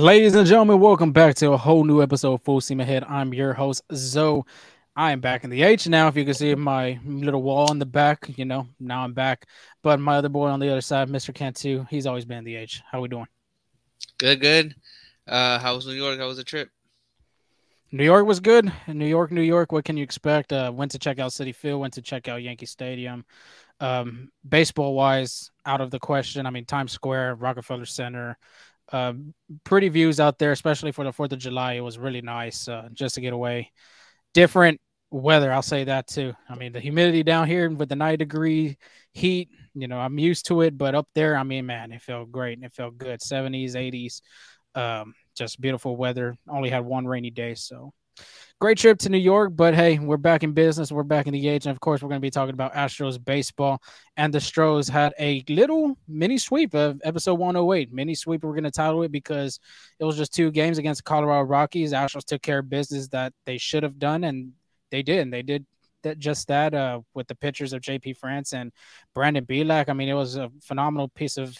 Ladies and gentlemen, welcome back to a whole new episode of Full Steam Ahead. I'm your host, Zoe. I am back in the H now. If you can see my little wall in the back, you know, now I'm back. But my other boy on the other side, Mr. Cantu, he's always been in the H. How we doing? Good, good. Uh, how was New York? How was the trip? New York was good. New York, New York. What can you expect? Uh, went to check out Citi Field. Went to check out Yankee Stadium. Um, baseball wise, out of the question. I mean, Times Square, Rockefeller Center, uh, pretty views out there, especially for the Fourth of July. It was really nice uh, just to get away. Different weather, I'll say that too. I mean, the humidity down here with the 90 degree heat, you know, I'm used to it, but up there, I mean, man, it felt great and it felt good. 70s, 80s, um, just beautiful weather. Only had one rainy day, so great trip to New York, but hey, we're back in business. We're back in the age. And of course, we're going to be talking about Astros baseball. And the Stros had a little mini sweep of episode 108. Mini sweep, we're going to title it because it was just two games against the Colorado Rockies. Astros took care of business that they should have done, and they did. And they did that just that uh, with the pictures of JP France and Brandon Bielak. I mean, it was a phenomenal piece of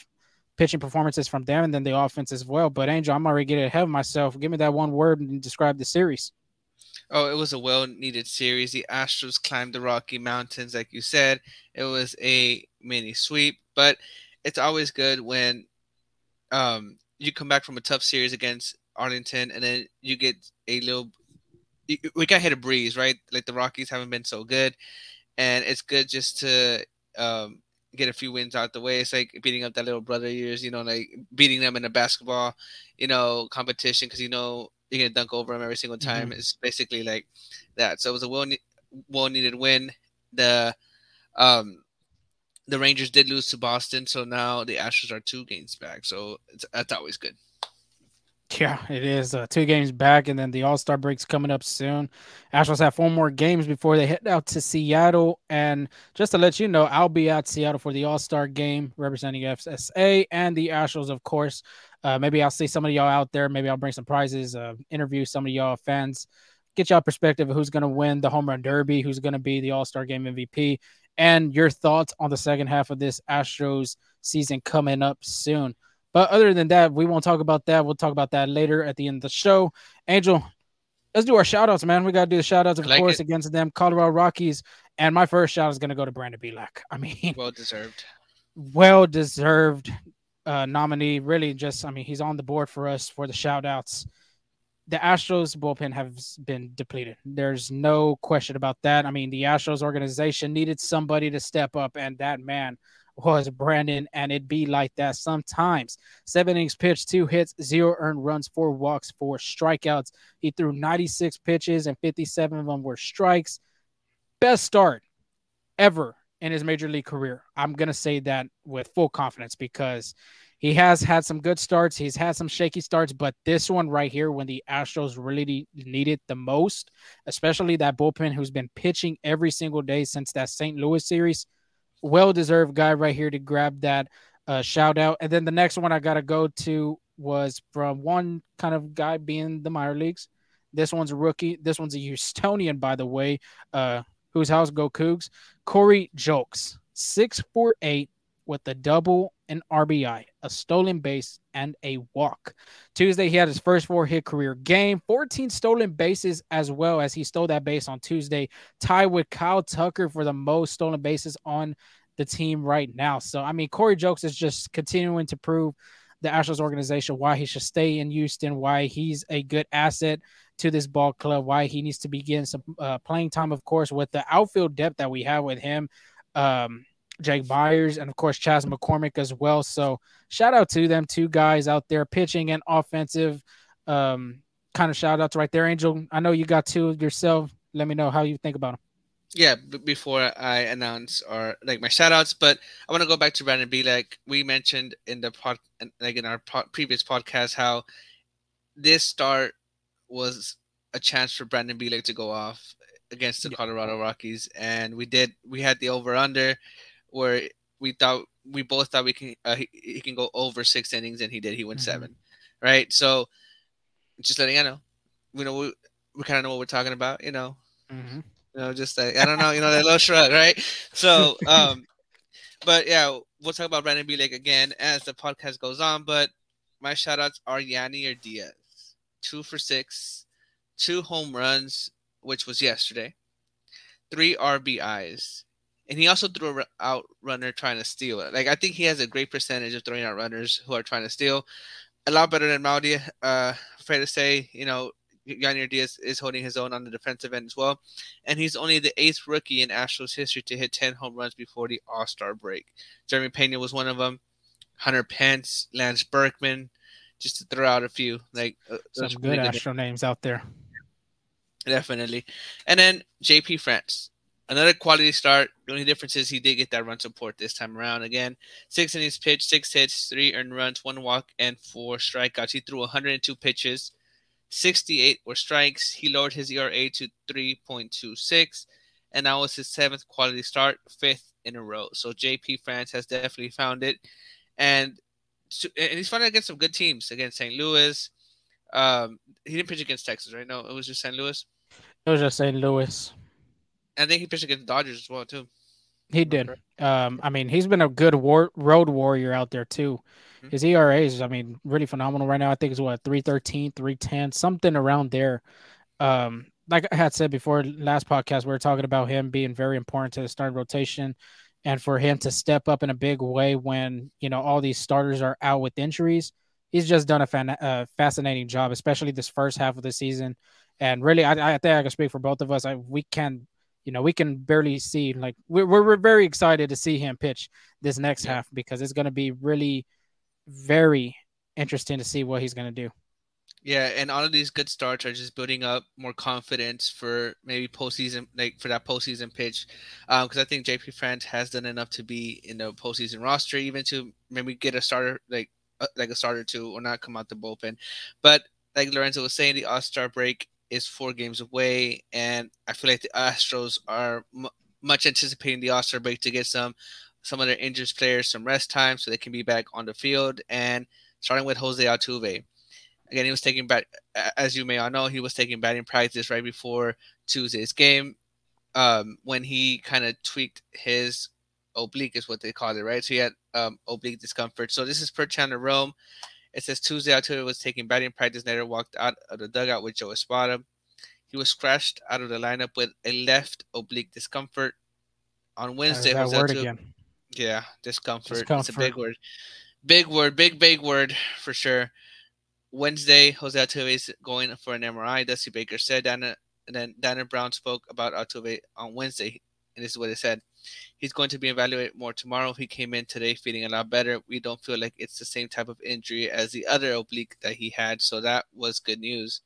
pitching performances from them and then the offense as well. But Angel, I'm already getting ahead of myself. Give me that one word and describe the series. Oh, it was a well needed series. The Astros climbed the Rocky Mountains, like you said. It was a mini sweep, but it's always good when um, you come back from a tough series against Arlington and then you get a little. We got hit a breeze, right? Like the Rockies haven't been so good, and it's good just to um, get a few wins out the way. It's like beating up that little brother of yours, you know, like beating them in a basketball, you know, competition because you know you're gonna dunk over them every single time. Mm-hmm. It's basically like that. So it was a well well needed win. The um the Rangers did lose to Boston, so now the Astros are two games back. So that's always good. Yeah, it is. Uh, two games back, and then the All Star break's coming up soon. Astros have four more games before they head out to Seattle. And just to let you know, I'll be at Seattle for the All Star game representing FSA and the Astros, of course. Uh, maybe I'll see some of y'all out there. Maybe I'll bring some prizes, uh, interview some of y'all fans, get y'all perspective of who's going to win the home run derby, who's going to be the All Star game MVP, and your thoughts on the second half of this Astros season coming up soon. But other than that, we won't talk about that. We'll talk about that later at the end of the show. Angel, let's do our shout outs, man. We got to do the shout outs, of like course, it. against them, Colorado Rockies. And my first shout is going to go to Brandon Bielak. I mean, well deserved. Well deserved uh, nominee. Really, just I mean, he's on the board for us for the shout outs. The Astros bullpen has been depleted. There's no question about that. I mean, the Astros organization needed somebody to step up, and that man was Brandon, and it be like that sometimes. Seven innings pitched, two hits, zero earned runs, four walks, four strikeouts. He threw 96 pitches, and 57 of them were strikes. Best start ever in his major league career. I'm going to say that with full confidence because he has had some good starts. He's had some shaky starts, but this one right here, when the Astros really needed the most, especially that bullpen who's been pitching every single day since that St. Louis series, well deserved guy right here to grab that uh, shout out. And then the next one I got to go to was from one kind of guy being the minor leagues. This one's a rookie. This one's a Houstonian, by the way. Uh, whose house go Cougs? Corey four eight with a double and RBI, a stolen base, and a walk. Tuesday, he had his first four hit career game, 14 stolen bases as well as he stole that base on Tuesday, tied with Kyle Tucker for the most stolen bases on the team right now. So, I mean, Corey Julks is just continuing to prove the Astros organization why he should stay in Houston, why he's a good asset to this ball club, why he needs to be getting some uh, playing time, of course, with the outfield depth that we have with him, um, Jake Meyers, and of course Chas McCormick as well. So shout out to them two guys out there pitching and offensive um, kind of shout outs right there. Angel, I know you got two yourself. Let me know how you think about them. Yeah, b- before I announce or like my shout outs, but I want to go back to Brandon B. Like we mentioned in the pod, like in our pod, previous podcast, how this start was a chance for Brandon Bielak to go off against the Colorado Rockies, and we did. We had the over under where we thought we both thought we can uh, he, he, can go over six innings, and he did. He went mm-hmm. seven, right? So just letting you know, we know we, we kind of know what we're talking about, you know. Mm-hmm. You know, just like I don't know, you know, that little shrug, right? So, um, but yeah, we'll talk about Brandon Bielak again as the podcast goes on. But my shoutouts are Yainer Diaz, two for six, two home runs, which was yesterday, three RBIs, and he also threw out runner trying to steal it. Like I think he has a great percentage of throwing out runners who are trying to steal. A lot better than Maudi. Uh, fair to say, you know, Yainer Diaz is holding his own on the defensive end as well, and he's only the eighth rookie in Astros history to hit ten home runs before the All Star break. Jeremy Pena was one of them. Hunter Pence, Lance Berkman, just to throw out a few. Like uh, some good Astro names out there. Definitely, and then JP France Another quality start. The only difference is he did get that run support this time around. Again, six innings pitched, six hits, three earned runs, one walk, and four strikeouts. He threw 102 pitches, 68 were strikes. He lowered his ERA to 3.26, and that was his seventh quality start, fifth in a row. So JP France has definitely found it, and and he's found it against some good teams against St. Louis. Um, he didn't pitch against Texas, right? No, it was just St. Louis. It was just St. Louis. I think he pitched against the Dodgers as well too. He did. Um, I mean, he's been a good war- road warrior out there too. Mm-hmm. His ERA is, I mean, really phenomenal right now. I think it's what 313, 310, something around there. Um, like I had said before, last podcast, we were talking about him being very important to the starting rotation and for him to step up in a big way when, you know, all these starters are out with injuries. He's just done a fan- uh, fascinating job, especially this first half of the season. And really, I, I think I can speak for both of us. I, we can you know, we can barely see like we're, we're very excited to see him pitch this next yeah. half because it's going to be really very interesting to see what he's going to do. Yeah, and all of these good starts are just building up more confidence for maybe postseason, like for that postseason pitch. Because um, I think JP France has done enough to be in the postseason roster, even to maybe get a starter, like uh, like a starter to, or not come out the bullpen. But like Lorenzo was saying, the All Star break is four games away, and I feel like the Astros are m- much anticipating the All Star break to get some some of their injured players some rest time so they can be back on the field. And starting with Jose Altuve, again, he was taking back, as you may all know, he was taking batting practice right before Tuesday's game um, when he kind of tweaked his oblique, is what they call it, right? So he had um, oblique discomfort. So this is per Chandler Rome. It says Tuesday, Altuve was taking batting practice. Later, walked out of the dugout with Joe Espada. He was scratched out of the lineup with a left oblique discomfort. On Wednesday, that word again. Yeah, discomfort. discomfort. It's a big word. Big word. Big big word for sure. Wednesday, Jose Altuve is going for an MRI. Dusty Baker said. Dana, and then Dana Brown spoke about Altuve on Wednesday, and this is what he said. He's going to be evaluated more tomorrow. He came in today feeling a lot better. We don't feel like it's the same type of injury as the other oblique that he had, so that was good news.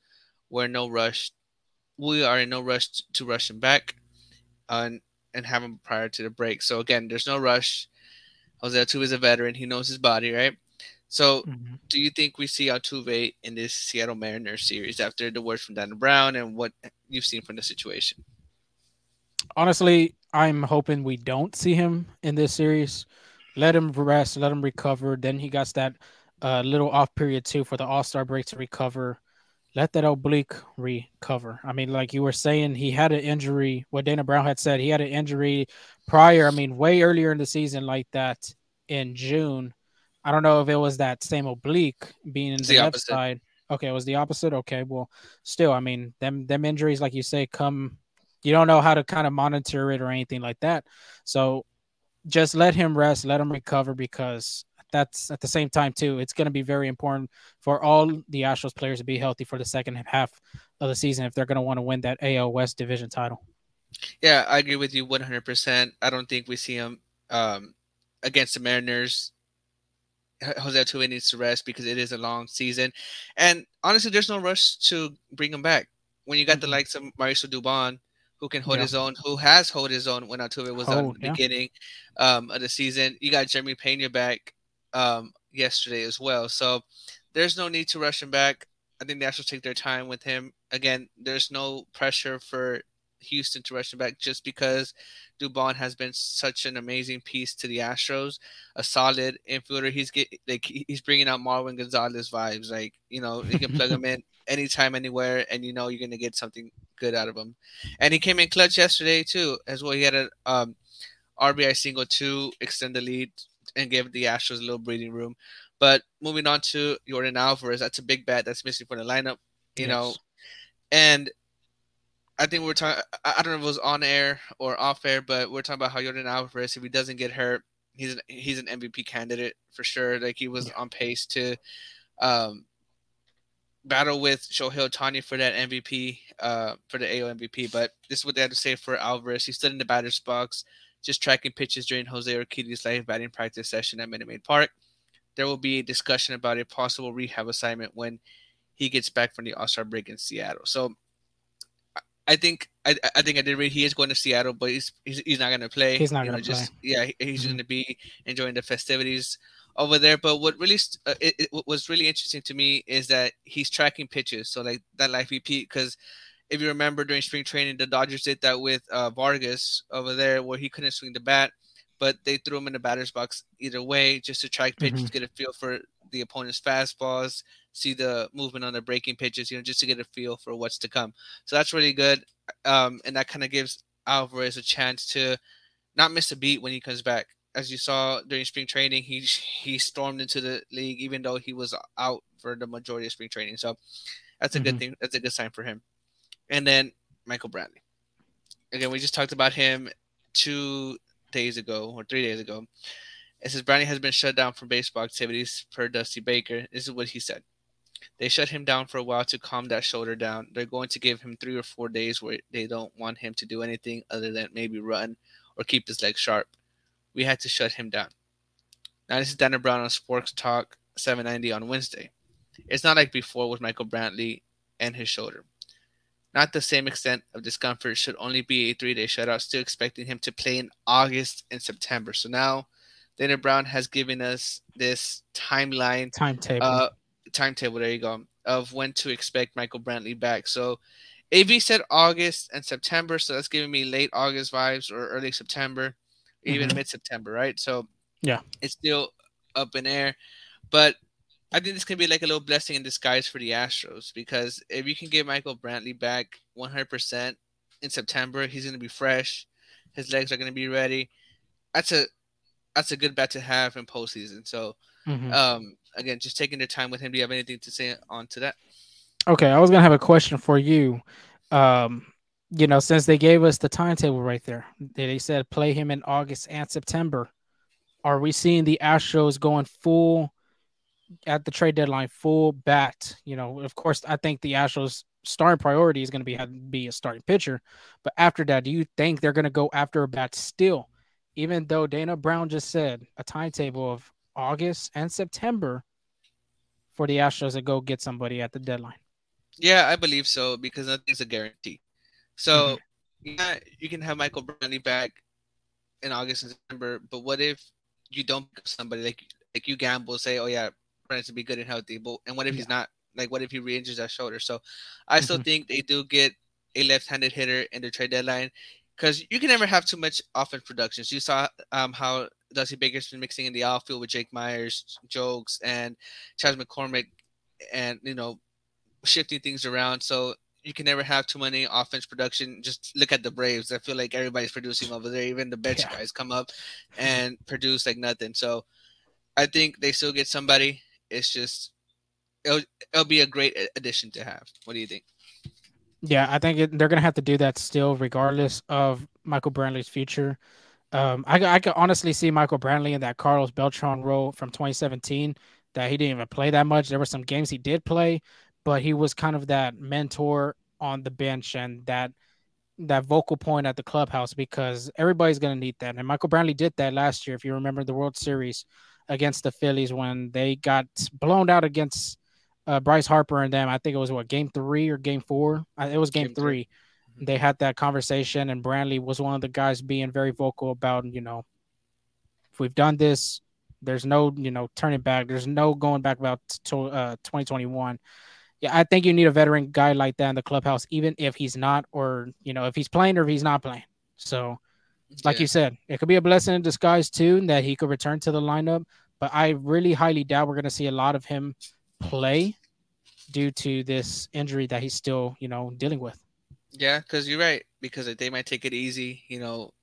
We're no rush. We are in no rush to rush him back, and and have him prior to the break. So again, there's no rush. Jose Altuve is a veteran. He knows his body, right? So, mm-hmm. do you think we see Altuve in this Seattle Mariners series after the words from Dana Brown and what you've seen from the situation? Honestly, I'm hoping we don't see him in this series. Let him rest, let him recover. Then he got that uh, little off period too for the All Star break to recover. Let that oblique recover. I mean, like you were saying, he had an injury. What Dana Brown had said, he had an injury prior. I mean, way earlier in the season, like that in June. I don't know if it was that same oblique being in the, the left side. Okay, it was the opposite. Okay, well, still, I mean, them them injuries, like you say, come you don't know how to kind of monitor it or anything like that. So just let him rest, let him recover because that's at the same time too. It's going to be very important for all the Astros players to be healthy for the second half of the season if they're going to want to win that AL West division title. Yeah, I agree with you 100%. I don't think we see him um, against the Mariners. Jose Altuve needs to rest because it is a long season, and honestly, there's no rush to bring him back. When you got mm-hmm. the likes of Mauricio Dubon, who can hold yeah. his own, who has hold his own when Altuve was on the yeah. beginning um, of the season. You got Jeremy Pena back um, yesterday as well. So there's no need to rush him back. I think the Astros take their time with him. Again, there's no pressure for Houston to rush him back just because Dubon has been such an amazing piece to the Astros, a solid infielder. He's get like he's bringing out Marwin Gonzalez vibes. Like you know, you can plug him in anytime, anywhere, and you know you're gonna get something good out of him. And he came in clutch yesterday too, as well. He had an um, RBI single to extend the lead and give the Astros a little breathing room. But moving on to Yordan Alvarez, that's a big bat that's missing from the lineup, you yes. know, and I think we're talking. I don't know if it was on air or off air, but we're talking about how Yordan Alvarez, if he doesn't get hurt, he's an, he's an MVP candidate for sure. Like he was yeah. on pace to um, battle with Shohei Ohtani for that MVP, uh, for the AL MVP. But this is what they had to say for Alvarez. He stood in the batter's box, just tracking pitches during Jose Urquidy's live batting practice session at Minute Maid Park. There will be a discussion about a possible rehab assignment when he gets back from the All Star break in Seattle. So I think I, I think I did read he is going to Seattle, but he's he's, he's not going to play. He's not going to just yeah he's mm-hmm. going to be enjoying the festivities over there. But what really uh, it, it, what was really interesting to me is that he's tracking pitches. So like that live repeat because if you remember during spring training, the Dodgers did that with uh, Vargas over there where he couldn't swing the bat, but they threw him in the batter's box either way just to track pitches, mm-hmm. get a feel for the opponent's fastballs, see the movement on the breaking pitches, you know, just to get a feel for what's to come. So that's really good. Um, and that kind of gives Alvarez a chance to not miss a beat when he comes back. As you saw during spring training, he he stormed into the league even though he was out for the majority of spring training. So that's a mm-hmm. good thing. That's a good sign for him. And then Michael Brantley. Again, we just talked about him two days ago or three days ago. It says Brantley has been shut down from baseball activities per Dusty Baker. This is what he said. They shut him down for a while to calm that shoulder down. They're going to give him three or four days where they don't want him to do anything other than maybe run or keep his legs sharp. We had to shut him down. Now, this is Dana Brown on Sports Talk 790 on Wednesday. It's not like before with Michael Brantley and his shoulder. Not the same extent of discomfort should only be a three day shutout, still expecting him to play in August and September. So now Dana Brown has given us this timeline timetable. Uh, timetable. There you go of when to expect Michael Brantley back. So AV said August and September, so that's giving me late August vibes or early September, even mm-hmm. mid September, right? So yeah, it's still up in air, but I think this can be like a little blessing in disguise for the Astros because if you can get Michael Brantley back 100% in September, he's going to be fresh, his legs are going to be ready. That's a that's a good bet to have in postseason. So, mm-hmm. um, again, just taking the time with him. Do you have anything to say on to that? Okay, I was gonna have a question for you. Um, you know, since they gave us the timetable right there, they said play him in August and September. Are we seeing the Astros going full at the trade deadline, full bat? You know, of course, I think the Astros starting priority is going to be be a starting pitcher, but after that, do you think they're going to go after a bat still? even though Dana Brown just said a timetable of August and September for the Astros to go get somebody at the deadline. Yeah, I believe so because nothing's a guarantee. So mm-hmm. yeah, you can have Michael Brantley back in August and September, but what if you don't pick somebody like like you gamble, say, oh yeah, Brantley to be good and healthy, but and what if yeah. he's not? Like what if he re-injures that shoulder? So I still mm-hmm. think they do get a left-handed hitter in the trade deadline because you can never have too much offense productions. You saw um, how Dusty Baker's been mixing in the outfield with Jake Meyers, Julks, and Chas McCormick, and you know, shifting things around. So you can never have too many offense production. Just look at the Braves. I feel like everybody's producing over there. Even the bench yeah. guys come up and produce like nothing. So I think they still get somebody. It's just it'll, it'll be a great addition to have. What do you think? Yeah, I think it, they're gonna have to do that still, regardless of Michael Brantley's future. Um, I, I could honestly see Michael Brantley in that Carlos Beltran role from 2017 that he didn't even play that much. There were some games he did play, but he was kind of that mentor on the bench and that that vocal point at the clubhouse because everybody's going to need that. And Michael Brantley did that last year, if you remember the World Series against the Phillies when they got blown out against uh, Bryce Harper and them. I think it was what game three or game four. It was game, game three. Mm-hmm. They had that conversation, and Brantley was one of the guys being very vocal about, you know, if we've done this, there's no, you know, turning back. There's no going back about to, uh, 2021. Yeah, I think you need a veteran guy like that in the clubhouse, even if he's not, or you know, if he's playing or if he's not playing. So, like yeah. you said, it could be a blessing in disguise too that he could return to the lineup. But I really highly doubt we're going to see a lot of him play due to this injury that he's still, you know, dealing with. Yeah, because you're right. Because they might take it easy, you know,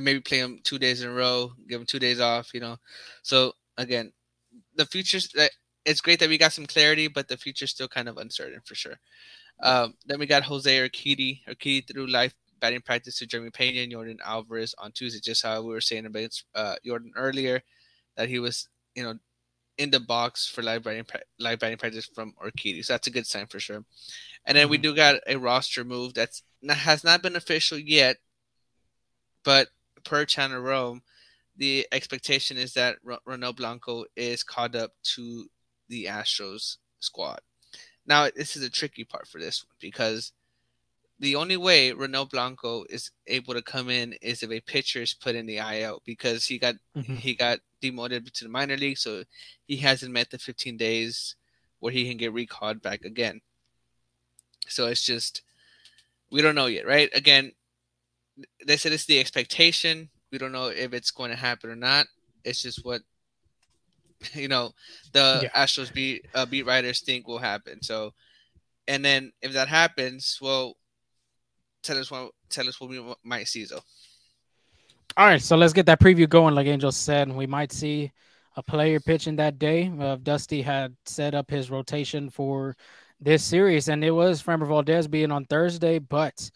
maybe play him two days in a row, give him two days off, you know. So again, the future's that it's great that we got some clarity, but the future's still kind of uncertain for sure. Um, then we got Jose Urquidy. Urquidy through life batting practice to Jeremy Pena and Yordan Alvarez on Tuesday, just how we were saying about uh, Yordan earlier, that he was, you know, in the box for live batting, live batting practice from Urquidy. So that's a good sign for sure. And then mm-hmm. we do got a roster move that's has not been official yet, but per Chandler Rome, the expectation is that R- Ronel Blanco is caught up to the Astros squad. Now, this is a tricky part for this one because the only way Ronel Blanco is able to come in is if a pitcher is put in the IL because he got mm-hmm. he got demoted to the minor league, so he hasn't met the 15 days where he can get recalled back again. So it's just we don't know yet, right? Again, they said it's the expectation. We don't know if it's going to happen or not. It's just what you know the yeah. Astros beat uh, beat writers think will happen. So, and then if that happens, well, tell us what tell us what we might see though. All right, so let's get that preview going. Like Angel said, we might see a player pitching that day. Uh, Dusty had set up his rotation for this series, and it was Framber Valdez being on Thursday. But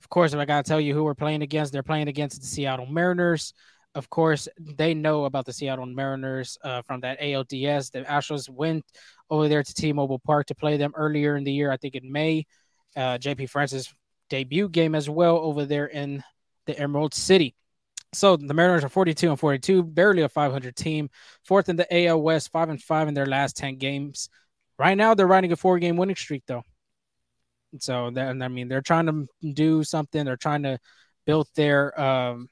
of course, if I gotta tell you who we're playing against, they're playing against the Seattle Mariners. Of course, they know about the Seattle Mariners uh, from that ALDS. The Astros went over there to T-Mobile Park to play them earlier in the year, I think in May. Uh, JP France's debut game as well over there in the Emerald City. So the Mariners are 42 and 42, barely a 500 team, fourth in the AL West, five and five in their last 10 games. Right now, they're riding a four-game winning streak, though. So that, I mean, they're trying to do something. They're trying to build their, um,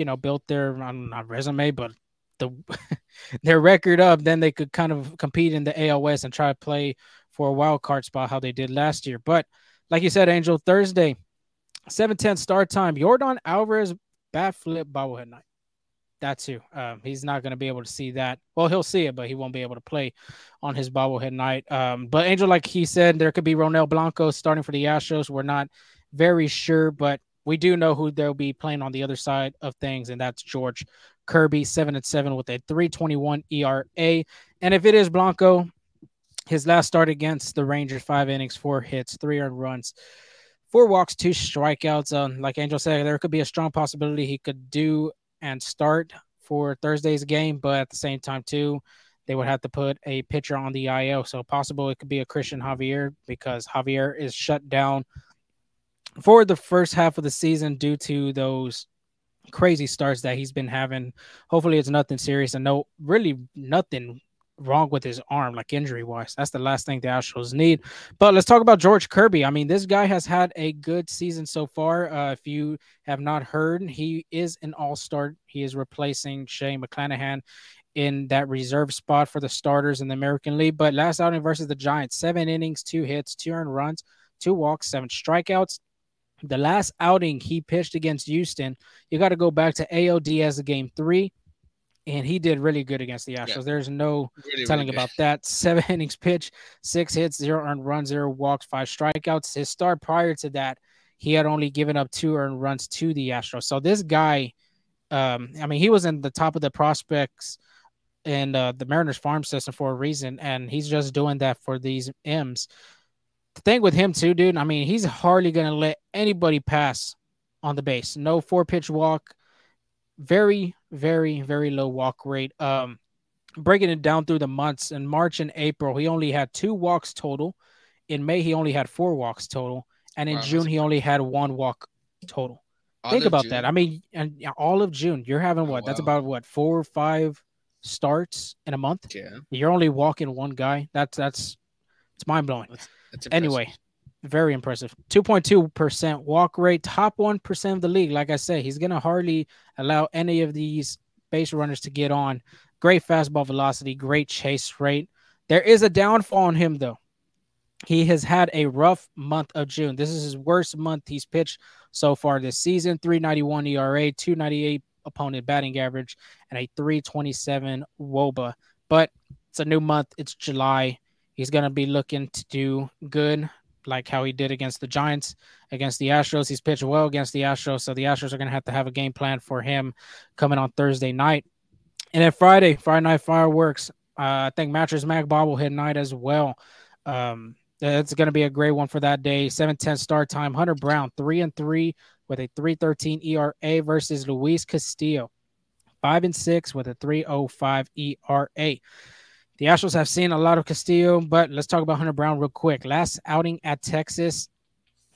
you know, built their not resume, but the their record up. Then they could kind of compete in the West and try to play for a wild card spot, how they did last year. But like you said, Angel, Thursday, 7:10 start time. Yordan Alvarez bat flip bobblehead night. That's who. Um, he's not going to be able to see that. Well, he'll see it, but he won't be able to play on his bobblehead night. Um, but Angel, like he said, there could be Ronel Blanco starting for the Astros. We're not very sure, but we do know who they'll be playing on the other side of things, and that's George Kirby, seven and seven with a 321 ERA. And if it is Blanco, his last start against the Rangers, five innings, four hits, three earned runs, four walks, two strikeouts. Um, like Angel said, there could be a strong possibility he could do and start for Thursday's game, but at the same time, too, they would have to put a pitcher on the IL. So possible it could be a Christian Javier because Javier is shut down for the first half of the season due to those crazy starts that he's been having. Hopefully, it's nothing serious and no, really nothing wrong with his arm, like injury wise. That's the last thing the Astros need. But let's talk about George Kirby. I mean, this guy has had a good season so far. Uh, if you have not heard, he is an all star. He is replacing Shane McClanahan in that reserve spot for the starters in the American League. But last outing versus the Giants, seven innings, two hits, two earned runs, two walks, seven strikeouts. The last outing he pitched against Houston, you got to go back to AOD as ALDS game three and he did really good against the Astros. Yeah. There's no really, telling really about that. Seven innings pitch, six hits, zero earned runs, zero walks, five strikeouts. His start prior to that, he had only given up two earned runs to the Astros. So this guy, um, I mean, he was in the top of the prospects in uh, the Mariners farm system for a reason, and he's just doing that for these M's. The thing with him too, dude. I mean, he's hardly gonna let anybody pass on the base. No four pitch walk very, very, very low walk rate. Um, breaking it down through the months in March and April, he only had two walks total. In May, he only had four walks total, and in wow, June, he only had one walk total. Think about June? that. I mean, and all of June, you're having what? Oh, wow. That's about what four or five starts in a month. Yeah, you're only walking one guy. That's that's it's mind blowing. Anyway, very impressive. 2.2% walk rate, top 1% of the league. Like I said, he's going to hardly allow any of these base runners to get on. Great fastball velocity, great chase rate. There is a downfall on him, though. He has had a rough month of June. This is his worst month he's pitched so far this season 391 ERA, 298 opponent batting average, and a 327 wOBA. But it's a new month, it's July. He's going to be looking to do good like how he did against the Giants, against the Astros. He's pitched well against the Astros, so the Astros are going to have to have a game plan for him coming on Thursday night. And then Friday, Friday night fireworks. Uh, I think Mattress Mac bobblehead night as well. Um, it's going to be a great one for that day. 7-10 start time. Hunter Brown, 3 and 3 with a 313 ERA versus Luis Castillo, 5 and 6 with a 305 ERA. The Astros have seen a lot of Castillo, but let's talk about Hunter Brown real quick. Last outing at Texas,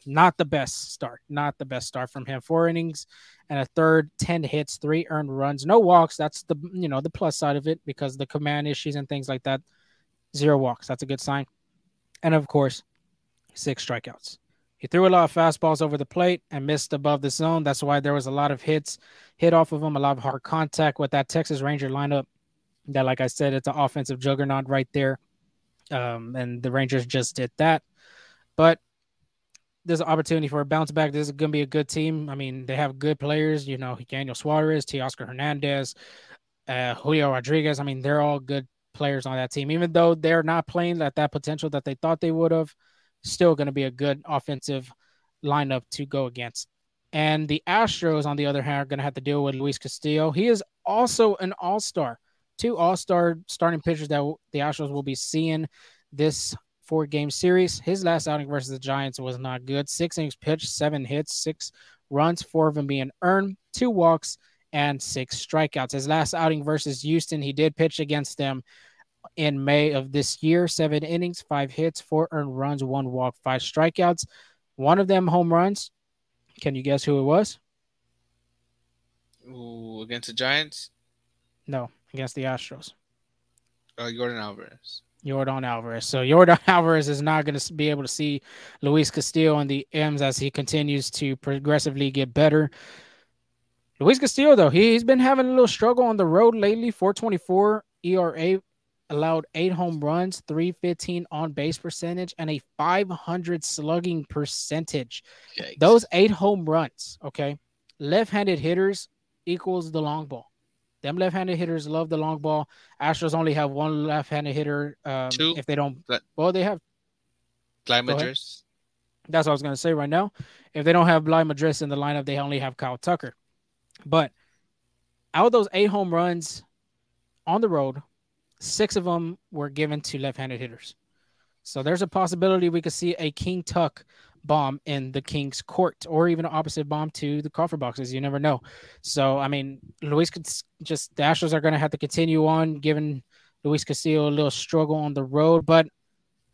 not the best start. Not the best start from him. Four innings and a third, 10 hits, three earned runs, no walks. That's the you know the plus side of it because the command issues and things like that. Zero walks. That's a good sign. And of course, six strikeouts. He threw a lot of fastballs over the plate and missed above the zone. That's why there was a lot of hits hit off of him, a lot of hard contact with that Texas Ranger lineup. That, like I said, it's an offensive juggernaut right there. Um, and the Rangers just did that. But there's an opportunity for a bounce back. This is going to be a good team. I mean, they have good players, you know, Daniel Suarez, Teoscar Hernandez, uh, Julio Rodriguez. I mean, they're all good players on that team. Even though they're not playing at that potential that they thought they would have, still going to be a good offensive lineup to go against. And the Astros, on the other hand, are going to have to deal with Luis Castillo. He is also an all star. Two all star starting pitchers that the Astros will be seeing this four game series. His last outing versus the Giants was not good. Six innings pitched, seven hits, six runs, four of them being earned, two walks, and six strikeouts. His last outing versus Houston, he did pitch against them in May of this year. Seven innings, five hits, four earned runs, one walk, five strikeouts. One of them home runs. Can you guess who it was? Ooh, against the Giants? No, against the Astros. Uh, Yordan Alvarez. Jordan Alvarez. So Jordan Alvarez is not going to be able to see Luis Castillo on the M's as he continues to progressively get better. Luis Castillo, though, he, he's been having a little struggle on the road lately. 424 ERA, allowed eight home runs, 315 on base percentage, and a 500 slugging percentage. Yikes. Those eight home runs, okay, left handed hitters equals the long ball. Them left-handed hitters love the long ball. Astros only have one left-handed hitter. Um, Two. If they don't, well, they have. Madris. That's what I was gonna say right now. If they don't have Bligh Madris in the lineup, they only have Kyle Tucker. But out of those eight home runs on the road, six of them were given to left-handed hitters. So there's a possibility we could see a King Tuck bomb in the King's court, or even an opposite bomb to the Crawford Boxes. You never know. So, I mean, Luis could just the Astros are going to have to continue on giving Luis Castillo a little struggle on the road. But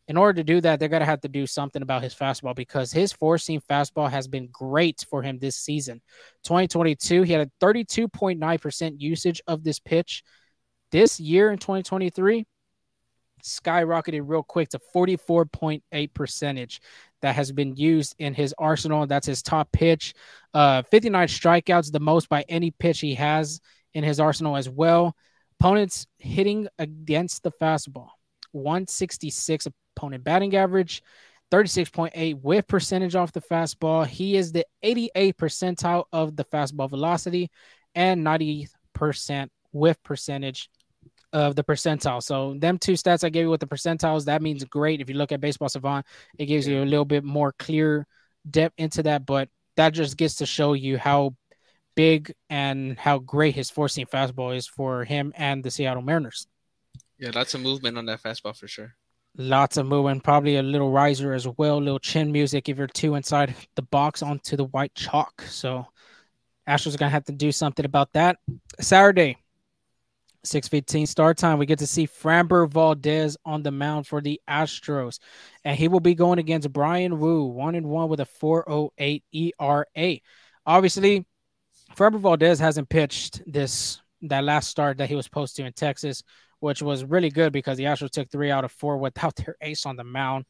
in order to do that, they're going to have to do something about his fastball because his four seam fastball has been great for him this season. 2022, he had a 32.9% usage of this pitch. This year in 2023, skyrocketed real quick to 44.8 percentage that has been used in his arsenal. That's his top pitch. Uh, 59 strikeouts, the most by any pitch he has in his arsenal as well. Opponents hitting against the fastball. 166 opponent batting average, 36.8 whiff percentage off the fastball. He is the 88 percentile of the fastball velocity and 90% whiff percentage of the percentile. So them two stats I gave you with the percentiles, that means great. If you look at Baseball Savant, it gives you a little bit more clear depth into that, but that just gets to show you how big and how great his four seam fastball is for him and the Seattle Mariners. Yeah, lots of movement on that fastball for sure. Lots of movement, probably a little riser as well, a little chin music if you're two inside the box onto the white chalk. So Astros are gonna have to do something about that. Saturday, 6:15 start time. We get to see Framber Valdez on the mound for the Astros, and he will be going against Bryan Woo, one and one with a 4.08 ERA. Obviously, Framber Valdez hasn't pitched this that last start that he was supposed to in Texas, which was really good because the Astros took three out of four without their ace on the mound.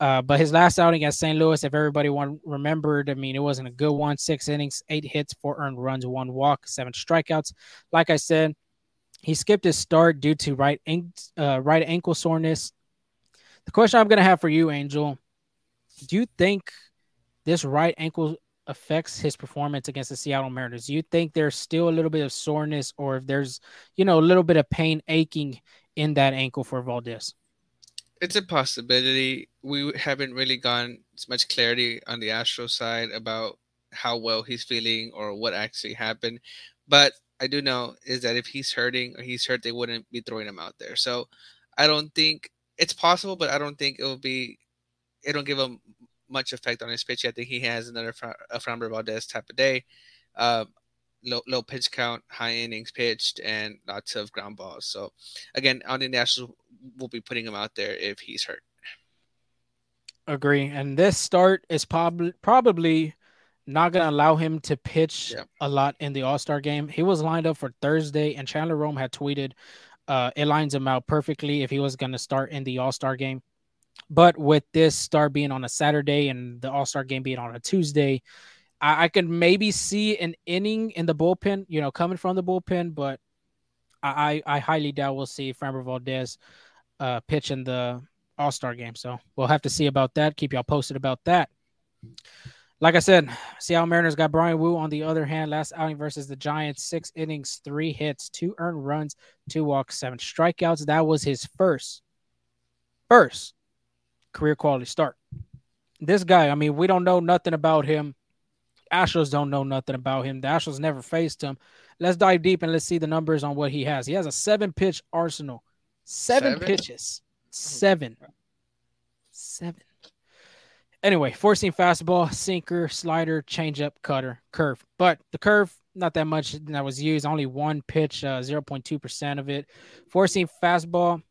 Uh, but his last outing at St. Louis, if everybody remembered, I mean, it wasn't a good one. Six innings, eight hits, four earned runs, one walk, seven strikeouts. Like I said, he skipped his start due to right, uh, right ankle soreness. The question I'm going to have for you, Angel, do you think this right ankle affects his performance against the Seattle Mariners? Do you think there's still a little bit of soreness or if there's, you know, a little bit of pain aching in that ankle for Valdez? It's a possibility. We haven't really gotten as much clarity on the Astro side about how well he's feeling or what actually happened. But I do know is that if he's hurting or he's hurt, they wouldn't be throwing him out there. So I don't think it's possible, but I don't think it will be. It don't give him much effect on his pitch. I think he has another Framber Valdez type of day. Uh, low, low pitch count, high innings pitched, and lots of ground balls. So, again, on the Nationals we'll be putting him out there if he's hurt. Agree. And this start is probably probably not going to allow him to pitch yeah. a lot in the All Star game. He was lined up for Thursday, and Chandler Rome had tweeted uh, it lines him out perfectly if he was going to start in the All Star game. But with this start being on a Saturday and the All Star game being on a Tuesday, I, I could maybe see an inning in the bullpen, you know, coming from the bullpen, but I, I highly doubt we'll see Framber Valdez uh, pitch in the All Star game. So we'll have to see about that. Keep y'all posted about that. Like I said, Seattle Mariners got Bryan Woo on the other hand. Last outing versus the Giants, six innings, three hits, two earned runs, two walks, seven strikeouts. That was his first, first career quality start. This guy, I mean, we don't know nothing about him. Astros don't know nothing about him. The Astros never faced him. Let's dive deep and let's see the numbers on what he has. He has a seven pitch arsenal, seven, seven? pitches, oh. seven, seven. Anyway, four seam fastball, sinker, slider, changeup, cutter, curve. But the curve, not that much that was used. Only one pitch, uh, 0.2% of it. Four seam fastball,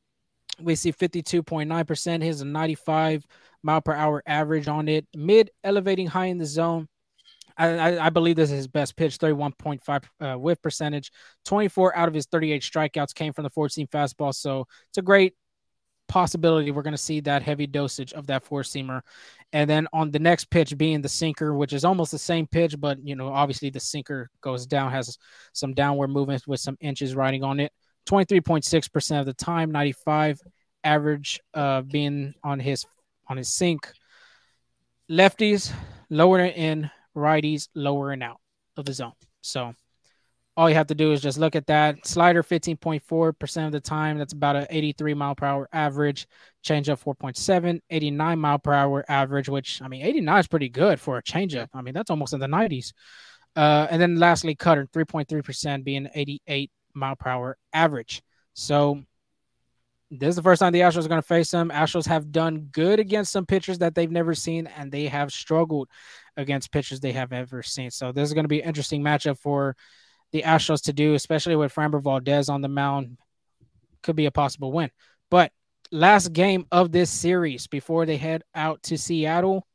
we see 52.9%. Here's a 95 mile per hour average on it. Mid elevating high in the zone. I, I, believe this is his best pitch, 31.5 uh, whiff percentage. 24 out of his 38 strikeouts came from the 14 fastball. So it's a great possibility we're going to see that heavy dosage of that four seamer. And then on the next pitch being the sinker, which is almost the same pitch, but you know, obviously the sinker goes down, has some downward movement with some inches riding on it. 23.6% of the time, 95 average uh, being on his on his sink. Lefties lower in, righties lower and out of the zone. So all you have to do is just look at that. Slider 15.4% of the time. That's about an 83 mile per hour average. Changeup 4.7, 89 mile per hour average, which I mean, 89 is pretty good for a changeup. I mean, that's almost in the 90s. Uh, and then lastly, cutter 3.3% being 88 mile per hour average. So this is the first time the Astros are going to face them. Astros have done good against some pitchers that they've never seen, and they have struggled against pitchers they have ever seen. So this is going to be an interesting matchup for the Astros to do, especially with Framber Valdez on the mound. Could be a possible win. But last game of this series before they head out to Seattle,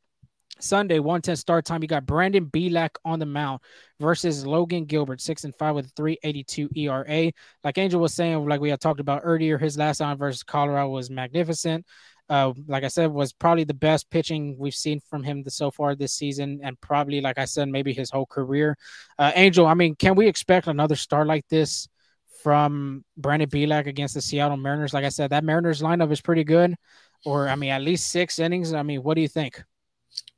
Sunday, 110 start time. You got Brandon Bielak on the mound versus Logan Gilbert, six and five with a 382 ERA. Like Angel was saying, like we had talked about earlier, his last time versus Colorado was magnificent. Uh, like I said, was probably the best pitching we've seen from him so far this season, and probably, like I said, maybe his whole career. Uh, Angel, I mean, can we expect another start like this from Brandon Bielak against the Seattle Mariners? Like I said, that Mariners lineup is pretty good, or I mean, at least six innings. I mean, what do you think?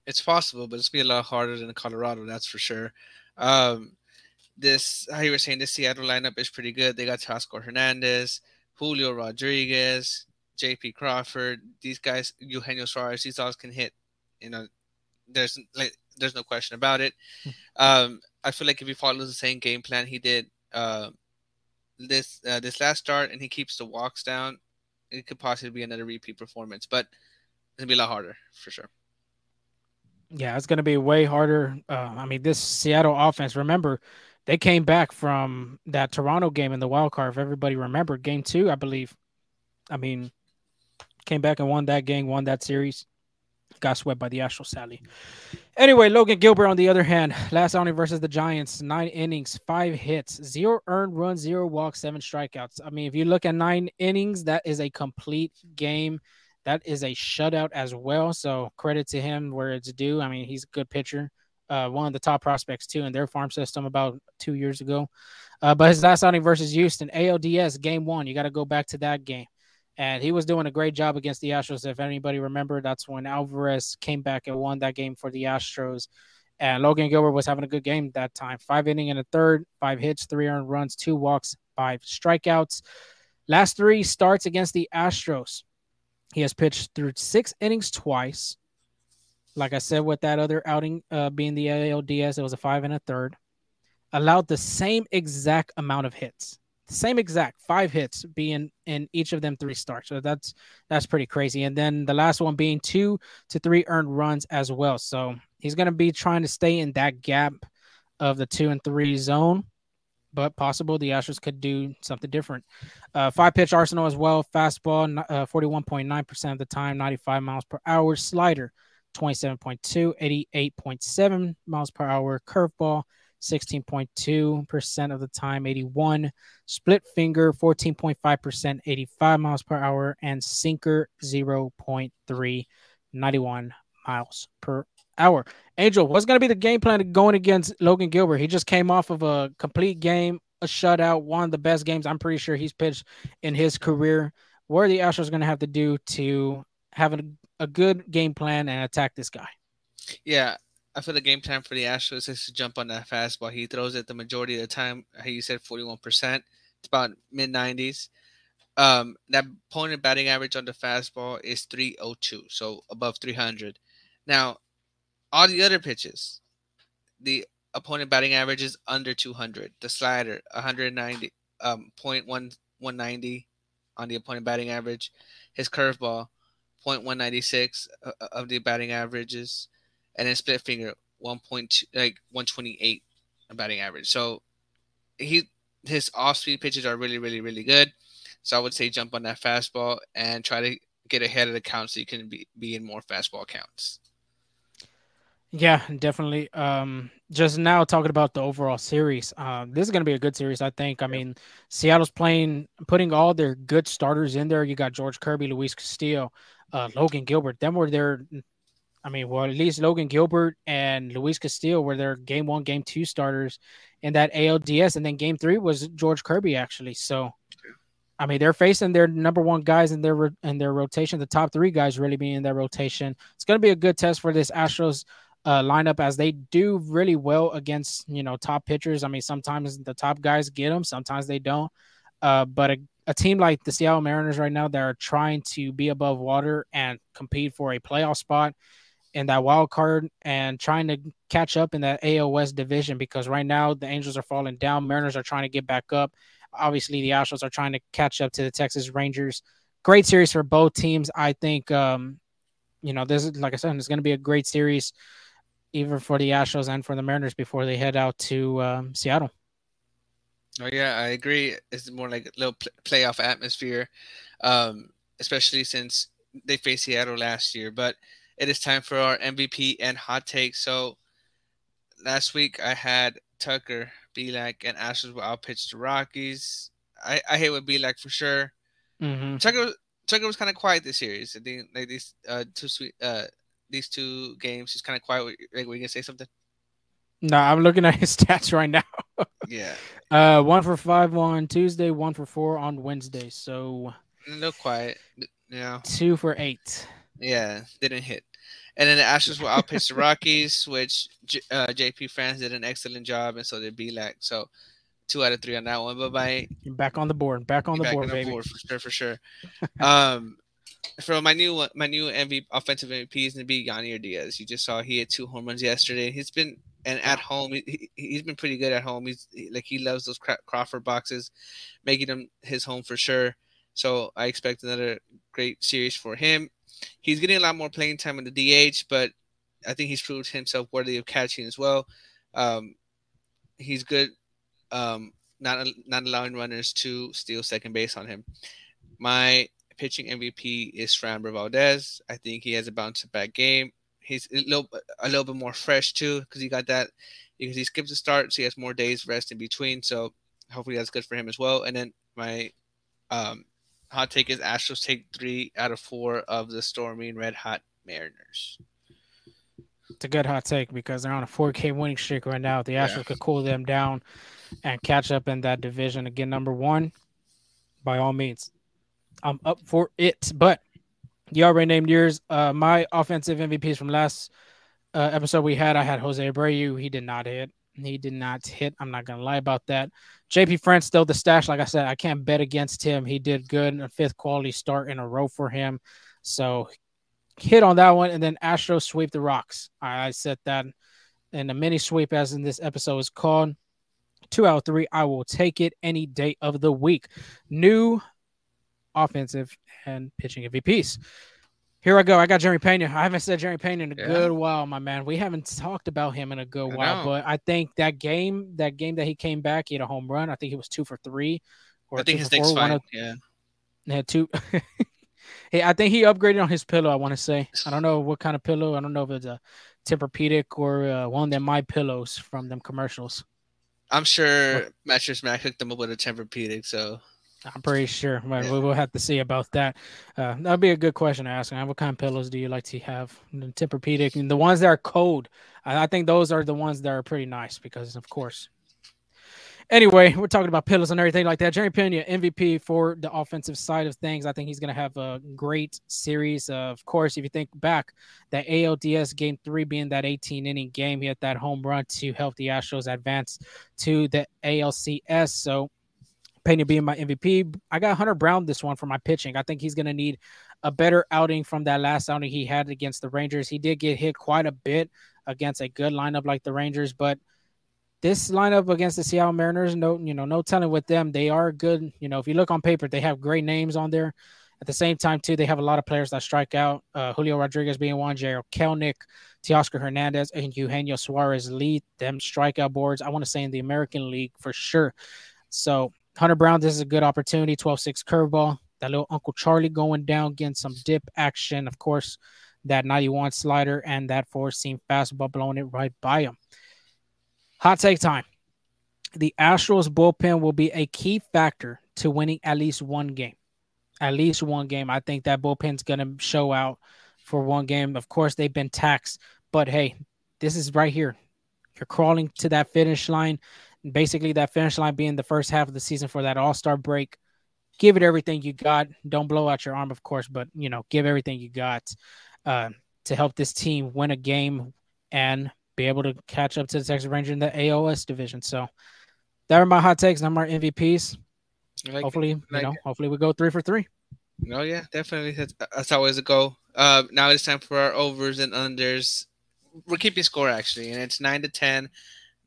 it's possible, but it's gonna be a lot harder than Colorado, that's for sure. Um, this, how you were saying, this Seattle lineup is pretty good. They got Teoscar Hernandez, Julio Rodriguez, J.P. Crawford. These guys, Eugenio Suarez, these all can hit. You know, there's like there's no question about it. Hmm. Um, I feel like if he follows the same game plan he did uh, this uh, this last start and he keeps the walks down, it could possibly be another repeat performance. But it's gonna be a lot harder for sure. Yeah, it's going to be way harder. Uh, I mean, this Seattle offense, remember, they came back from that Toronto game in the wild card. If everybody remembered, game two, I believe. I mean, came back and won that game, won that series. Got swept by the Astros, sadly. Anyway, Logan Gilbert, on the other hand, last outing versus the Giants, nine innings, five hits, zero earned runs, zero walks, seven strikeouts. I mean, if you look at nine innings, that is a complete game. That is a shutout as well. So credit to him where it's due. I mean, he's a good pitcher. Uh, one of the top prospects too in their farm system about two years ago. Uh, but his last outing versus Houston, ALDS game one. You got to go back to that game, and he was doing a great job against the Astros. If anybody remember, that's when Alvarez came back and won that game for the Astros. And Logan Gilbert was having a good game that time. Five inning and a third, five hits, three earned runs, two walks, five strikeouts. Last three starts against the Astros. He has pitched through six innings twice. Like I said, with that other outing uh, being the ALDS, it was a five and a third. allowed the same exact amount of hits. Same exact five hits being in each of them three starts. So that's that's pretty crazy. And then the last one being two to three earned runs as well. So he's going to be trying to stay in that gap of the two and three zone but possible the Astros could do something different. Uh, five pitch arsenal as well. Fastball, uh, 41.9% of the time, 95 miles per hour. Slider, 27.2, 88.7 miles per hour. Curveball, 16.2% of the time, 81. Split finger, 14.5%, 85 miles per hour. And sinker, 0.3, 91 miles per hour. Angel, what's going to be the game plan going against Logan Gilbert? He just came off of a complete game, a shutout, one of the best games I'm pretty sure he's pitched in his career. What are the Astros going to have to do to have a, a good game plan and attack this guy? Yeah, I feel the game time for the Astros is to jump on that fastball. He throws it the majority of the time. He said 41%. It's about mid 90s. Um, that opponent batting average on the fastball is 302, so above 300. Now, all the other pitches, the opponent batting average is under 200. The slider, 190, um, 0.190 on the opponent batting average. His curveball, 0.196 uh, uh, of the batting averages, and then split finger, 1.2 like 128 batting average. So he his off speed pitches are really really really good. So I would say jump on that fastball and try to get ahead of the count so you can be, be in more fastball counts. Yeah, definitely. Um, just now talking about the overall series. Uh, this is going to be a good series, I think. I mean, Seattle's playing, putting all their good starters in there. You got George Kirby, Luis Castillo, uh, Logan Gilbert. Them were their, I mean, well, at least Logan Gilbert and Luis Castillo were their game one, game two starters in that ALDS, and then game three was George Kirby actually. So, I mean, they're facing their number one guys in their in their rotation. The top three guys really being in their rotation. It's going to be a good test for this Astros uh, lineup as they do really well against you know top pitchers. I mean, sometimes the top guys get them, sometimes they don't. Uh, but a, a, team like the Seattle Mariners right now, they're trying to be above water and compete for a playoff spot in that wild card and trying to catch up in that AL West division because right now the Angels are falling down, Mariners are trying to get back up. Obviously, the Astros are trying to catch up to the Texas Rangers. Great series for both teams. I think, um, you know, this is like I said, it's going to be a great series even for the Astros and for the Mariners before they head out to um, Seattle. Oh yeah, I agree. It's more like a little pl- playoff atmosphere, um, especially since they faced Seattle last year. But it is time for our MVP and hot take. So last week I had Tucker, Bielak, and Astros will outpitch the Rockies. I, I hate what Bielak for sure. Mm-hmm. Tucker Tucker was kind of quiet this series. I think like these uh, two sweet uh these two games? He's kind of quiet. Like, were you gonna say something? No, I'm looking at his stats right now. yeah. Uh, one for five on Tuesday, one for four on Wednesday. So a little quiet. Yeah. Two for eight. Yeah, didn't hit. And then the Astros will outpitch the Rockies, which uh, JP France did an excellent job, and so did Bielak. So two out of three on that one. But by back on the board, back on the back board, on baby. Board for sure, for sure. um, for my new my new MVP offensive MVP is gonna be Yainer Diaz. You just saw he had two home runs yesterday. He's been and at home he, he's been pretty good at home. He's like he loves those Crawford boxes, making them his home for sure. So I expect another great series for him. He's getting a lot more playing time in the DH, but I think he's proved himself worthy of catching as well. Um, he's good, um, not not allowing runners to steal second base on him. My pitching MVP is Framber Valdez. I think he has a bounce back game. He's a little a little bit more fresh too because he got that because he skipped the start, so he has more days rest in between. So hopefully that's good for him as well. And then my um, hot take is Astros take three out of four of the storming red hot Mariners. It's a good hot take because they're on a 4K winning streak right now. The Astros yeah. could cool them down and catch up in that division again. Number one, by all means, I'm up for it. But you already named yours. Uh, my offensive MVPs from last uh, episode we had, I had Jose Abreu. He did not hit. He did not hit. I'm not gonna lie about that. JP France still the stash. Like I said, I can't bet against him. He did good. A fifth quality start in a row for him. So hit on that one, and then Astro sweep the rocks. I, I said that in a mini sweep, as in this episode is called. two out of three. I will take it any day of the week. New offensive and pitching MVPs. Here I go. I got Jeremy Pena. I haven't said Jeremy Pena in a yeah. good while, my man. We haven't talked about him in a good I while, know. but I think that game, that game that he came back, he had a home run. I think he was two for three. Or I think his fine. Of, yeah. Had two. hey, I think he upgraded on his pillow. I want to say. I don't know what kind of pillow. I don't know if it's a Tempur-Pedic or uh, one of them my pillows from them commercials. I'm sure Mattress Mac hooked them up with a Tempur-Pedic, so I'm pretty sure. But yeah. we will have to see about that. Uh, that'd be a good question to ask. What kind of pillows do you like to have? Tempur-Pedic and the ones that are cold. I, I think those are the ones that are pretty nice because, of course. Anyway, we're talking about pillows and everything like that. Jerry Pena, MVP for the offensive side of things. I think he's going to have a great series. Uh, of course, if you think back, that ALDS game three being that 18 inning game, he had that home run to help the Astros advance to the ALCS. So Pena being my MVP. I got Hunter Brown this one for my pitching. I think he's going to need a better outing from that last outing he had against the Rangers. He did get hit quite a bit against a good lineup like the Rangers, but this lineup against the Seattle Mariners, no, you know, no telling with them. They are good. You know, if you look on paper, they have great names on there. At the same time, too, they have a lot of players that strike out. Uh, Julio Rodriguez being one, Jarred Kelenic, Teoscar Hernandez, and Eugenio Suarez lead them strikeout boards. I want to say in the American League for sure. So Hunter Brown, this is a good opportunity. 12 6 curveball. That little Uncle Charlie going down, getting some dip action. Of course, that 91 slider and that four seam fastball blowing it right by him. Hot take time. The Astros bullpen will be a key factor to winning at least one game. At least one game. I think that bullpen's going to show out for one game. Of course, they've been taxed, but hey, this is right here. You're crawling to that finish line basically that finish line being the first half of the season for that All Star break. Give it everything you got. Don't blow out your arm, of course, but you know, give everything you got uh, to help this team win a game and be able to catch up to the Texas Ranger in the AL West division. So that are my hot takes. I'm our MVPs. Like hopefully, like you know, it. hopefully we go three for three. Oh yeah, definitely. That's, that's always a goal. Uh, now it's time for our overs and unders. We're keeping score actually, and it's nine to ten.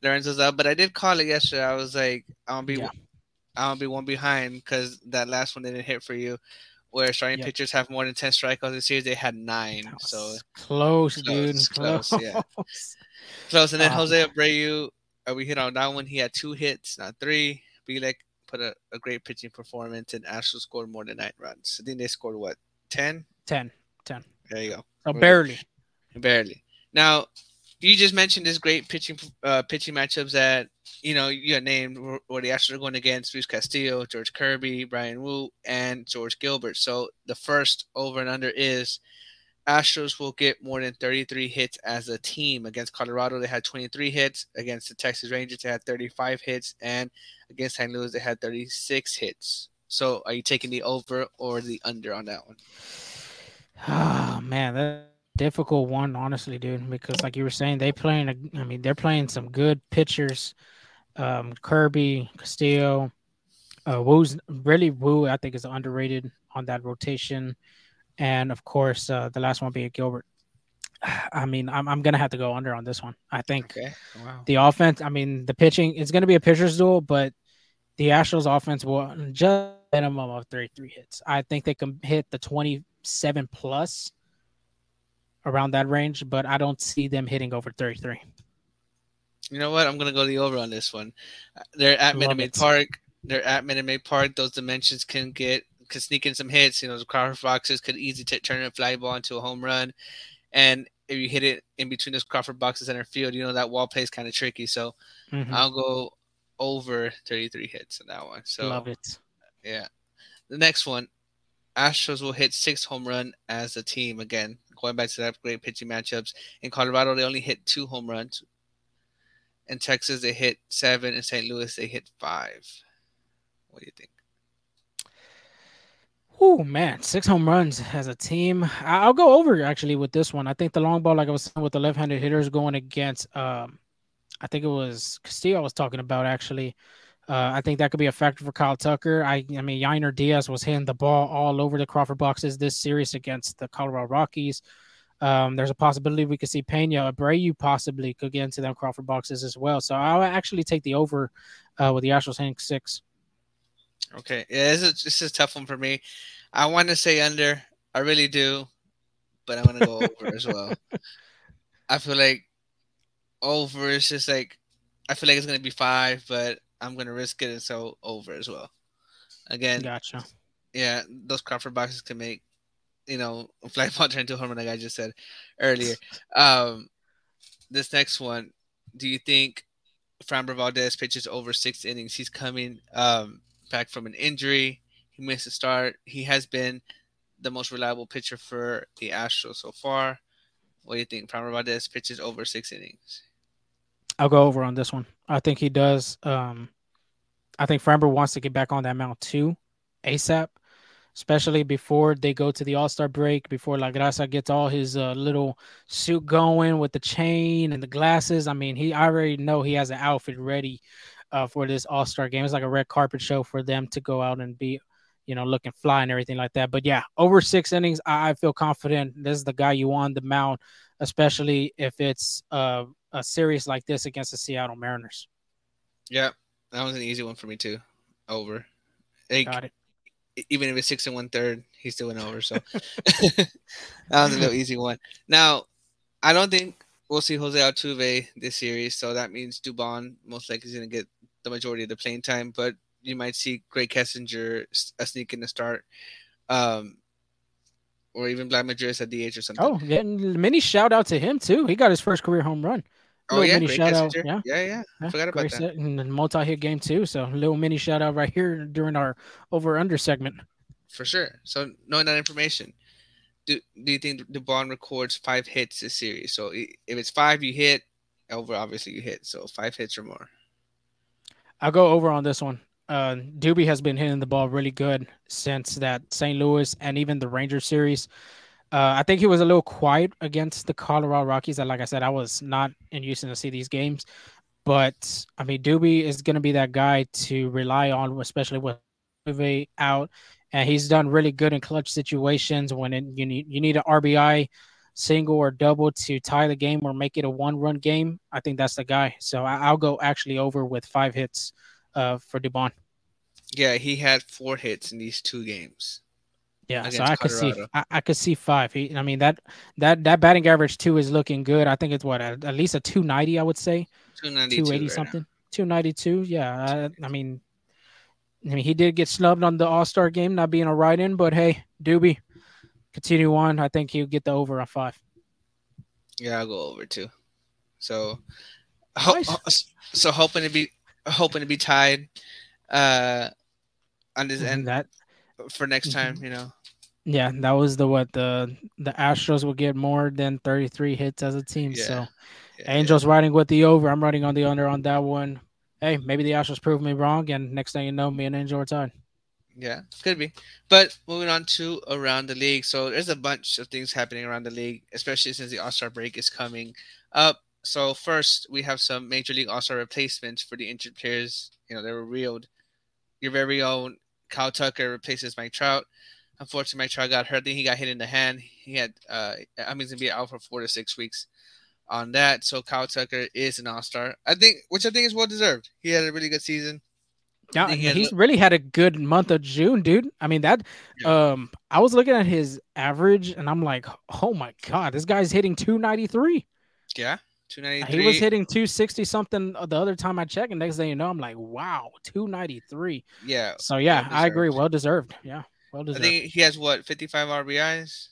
Lorenzo's up, but I did call it yesterday. I was like, I'll be, yeah. I'll be one behind because that last one didn't hit for you. Where starting yep. pitchers have more than ten strikeouts this year, they had nine. So close, close, dude, close, close, yeah, close. And then Jose Abreu, uh, we hit on that one. He had two hits, not three. Bielak put a, a great pitching performance, and Astros scored more than nine runs. I think they scored what 10? 10. 10. There you go. Oh, barely. Barely. Now, you just mentioned this great pitching uh, pitching matchups that you know you got named where the Astros are going against Luis Castillo, George Kirby, Bryan Woo, and George Gilbert. So the first over and under is Astros will get more than 33 hits as a team. Against Colorado, they had 23 hits. Against the Texas Rangers, they had 35 hits, and against St. Louis, they had 36 hits. So, are you taking the over or the under on that one? Oh man, that difficult one, honestly, dude. Because like you were saying, they playing. A, I mean, they're playing some good pitchers. Um, Kirby, Castillo, uh, Woo's really Woo. I think is underrated on that rotation, and of course, uh, the last one being Gilbert. I mean, I'm, I'm gonna have to go under on this one. I think okay. wow. the offense. I mean, the pitching is gonna be a pitcher's duel, but the Astros offense will just minimum of 33 hits. I think they can hit the 27 plus around that range, but I don't see them hitting over 33. You know what? I'm gonna go the over on this one. They're at Minute Maid Park. They're at Minute Maid Park. Those dimensions can get can sneak in some hits. You know, the Crawford boxes could easily t- turn a fly ball into a home run, and if you hit it in between those Crawford boxes center field, you know that wall play is kind of tricky. So mm-hmm. I'll go over 33 hits in that one. So love it. Yeah. The next one, Astros will hit six home run as a team again going back to that great pitching matchups. In Colorado, they only hit two home runs. In Texas, they hit seven. In St. Louis, they hit five. What do you think? Oh man, six home runs as a team. I'll go over actually with this one. I think the long ball, like I was saying, with the left-handed hitters going against, um, I think it was Castillo. I was talking about actually. Uh, I think that could be a factor for Kyle Tucker. I, I mean, Yainer Diaz was hitting the ball all over the Crawford boxes this series against the Colorado Rockies. Um, there's a possibility we could see Pena Abreu possibly could get into them Crawford boxes as well. So I'll actually take the over uh, with the Astros hitting six. Okay, yeah, this is, this is a tough one for me. I want to say under, I really do, but I'm gonna go over as well. I feel like over is just like I feel like it's gonna be five, but I'm gonna risk it, and so over as well. Again, gotcha. Yeah, those Crawford boxes can make you know fly ball turn into a home run, like I just said earlier. Um, this next one, do you think Framber Valdez pitches over six innings? He's coming um, back from an injury. He missed a start. He has been the most reliable pitcher for the Astros so far. What do you think? Framber Valdez pitches over six innings. I'll go over on this one. I think he does. Um, I think Framber wants to get back on that mound too, ASAP, especially before they go to the All Star break. Before La Grasa gets all his uh, little suit going with the chain and the glasses. I mean, he I already know he has an outfit ready uh, for this All Star game. It's like a red carpet show for them to go out and be you know, looking fly and everything like that. But yeah, over six innings, I, I feel confident. This is the guy you want the mound, especially if it's uh, a series like this against the Seattle Mariners. Yeah, that was an easy one for me too. Over. Like, Got it. Even if it's six and one third, he's still an over. So that was a little easy one. Now, I don't think we'll see Jose Altuve this series, so that means Dubon most likely is going to get the majority of the playing time. But you might see Grae Kessinger a sneak in the start, um, or even Vlad Madrid at DH or something. Oh, getting mini shout out to him too. He got his first career home run. Oh yeah, mini shout out. Yeah, yeah, yeah. I forgot about that. And multi hit game too. So a little mini shout out right here during our over under segment. For sure. So knowing that information, do do you think Dubon records five hits this series? So if it's five, you hit. Over, obviously you hit. So five hits or more. I'll go over on this one uh, Doobie has been hitting the ball really good since that St. Louis and even the Ranger series. Uh, I think he was a little quiet against the Colorado Rockies. And like I said, I was not in Houston to see these games, but I mean, Doobie is going to be that guy to rely on, especially with out. And he's done really good in clutch situations when it, you need you need an RBI single or double to tie the game or make it a one run game. I think that's the guy. So I, will go actually over with five hits uh, for Dubon. Yeah, he had four hits in these two games. Yeah, so I could see I, I, could see five. He, I mean that that that batting average two is looking good. I think it's what at, at least a two ninety. I would say two eighty right something. Two ninety two. Yeah, I, I, mean, I mean he did get snubbed on the All Star game, not being a write in, but hey, Doobie, continue on. I think he'll get the over on five. Yeah, I'll go over too. So, nice. so hoping to be hoping to be tied uh on this end that for next time, mm-hmm. you know. Yeah, that was the what the the Astros will get more than 33 hits as a team. Yeah. So yeah, Angels yeah. riding with the over. I'm riding on the under on that one. Hey, maybe the Astros prove me wrong, and next thing you know, me and Angel are tied. Yeah, could be. But moving on to around the league. So there's a bunch of things happening around the league, especially since the All Star break is coming up. So first, we have some Major League All Star replacements for the injured players. You know, they were reeled. Your very own Kyle Tucker replaces Mike Trout. Unfortunately, Mike Trout got hurt. Then he got hit in the hand. He had, uh, I mean, he's gonna be out for four to six weeks on that. So Kyle Tucker is an All Star. I think, which I think is well deserved. He had a really good season. Yeah, he he's really had a good month of June, dude. I mean that. Yeah. Um, I was looking at his average, and I'm like, oh my god, this guy's hitting 293. Yeah, he was hitting 260 something the other time I checked, and next thing you know, I'm like, wow, 293. Yeah. So yeah, well I agree. Well deserved. Yeah. Well deserved. I think he has what 55 RBIs.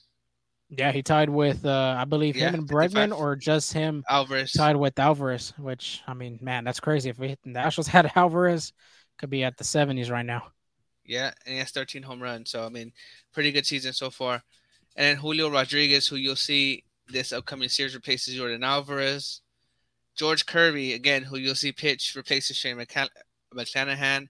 Yeah, he tied with uh I believe yeah, him and Bregman or just him Alvarez tied with Alvarez, which I mean, man, that's crazy. If we hit the Nationals had Alvarez, could be at the 70s right now. Yeah, and he has 13 home runs. So I mean, pretty good season so far. And then Julio Rodriguez, who you'll see this upcoming series replaces Yordan Alvarez. George Kirby, again, who you'll see pitch, replaces Shane McClanahan.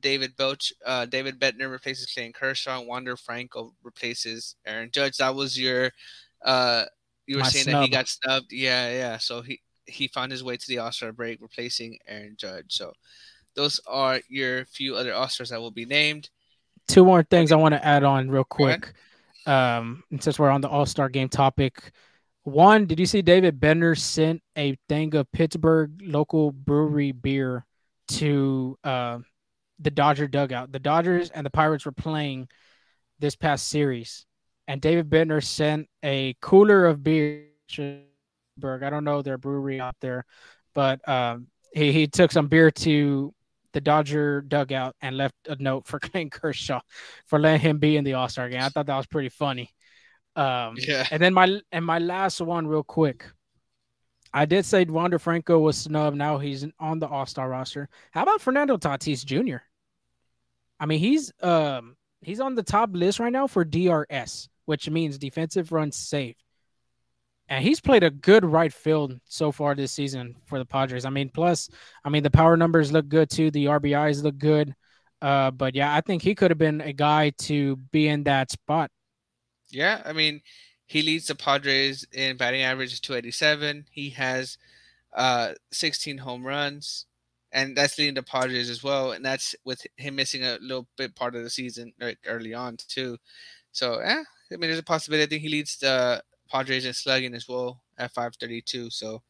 David Belch, uh, David Bednar replaces Clayton Kershaw. Wander Franco replaces Aaron Judge. That was your, uh, you were My saying snub. that he got snubbed. Yeah, yeah. So he he found his way to the All Star break, replacing Aaron Judge. So those are your few other All Stars that will be named. Two more things okay. I want to add on real quick. Um, since we're on the All Star game topic, one, did you see David Bednar sent a thing of Pittsburgh local brewery beer to uh, the Dodger dugout? The Dodgers and the Pirates were playing this past series, and David Bednar sent a cooler of beer. I don't know their brewery out there, but um, he, he took some beer to the Dodger dugout and left a note for Clayton Kershaw for letting him be in the All Star game. I thought that was pretty funny. Um, yeah. And then my and my last one, real quick. I did say Wander Franco was snubbed. Now he's on the All Star roster. How about Fernando Tatis Jr.? I mean, he's um he's on the top list right now for DRS, which means defensive runs saved and he's played a good right field so far this season for the Padres. I mean, plus, I mean, the power numbers look good too. The RBIs look good. Uh, but yeah, I think he could have been a guy to be in that spot. Yeah, I mean, he leads the Padres in batting average 287. He has uh 16 home runs, and that's leading the Padres as well. And that's with him missing a little bit part of the season like early on too. So yeah, I mean, there's a possibility. I think he leads the Padres in slugging as well at 532. So,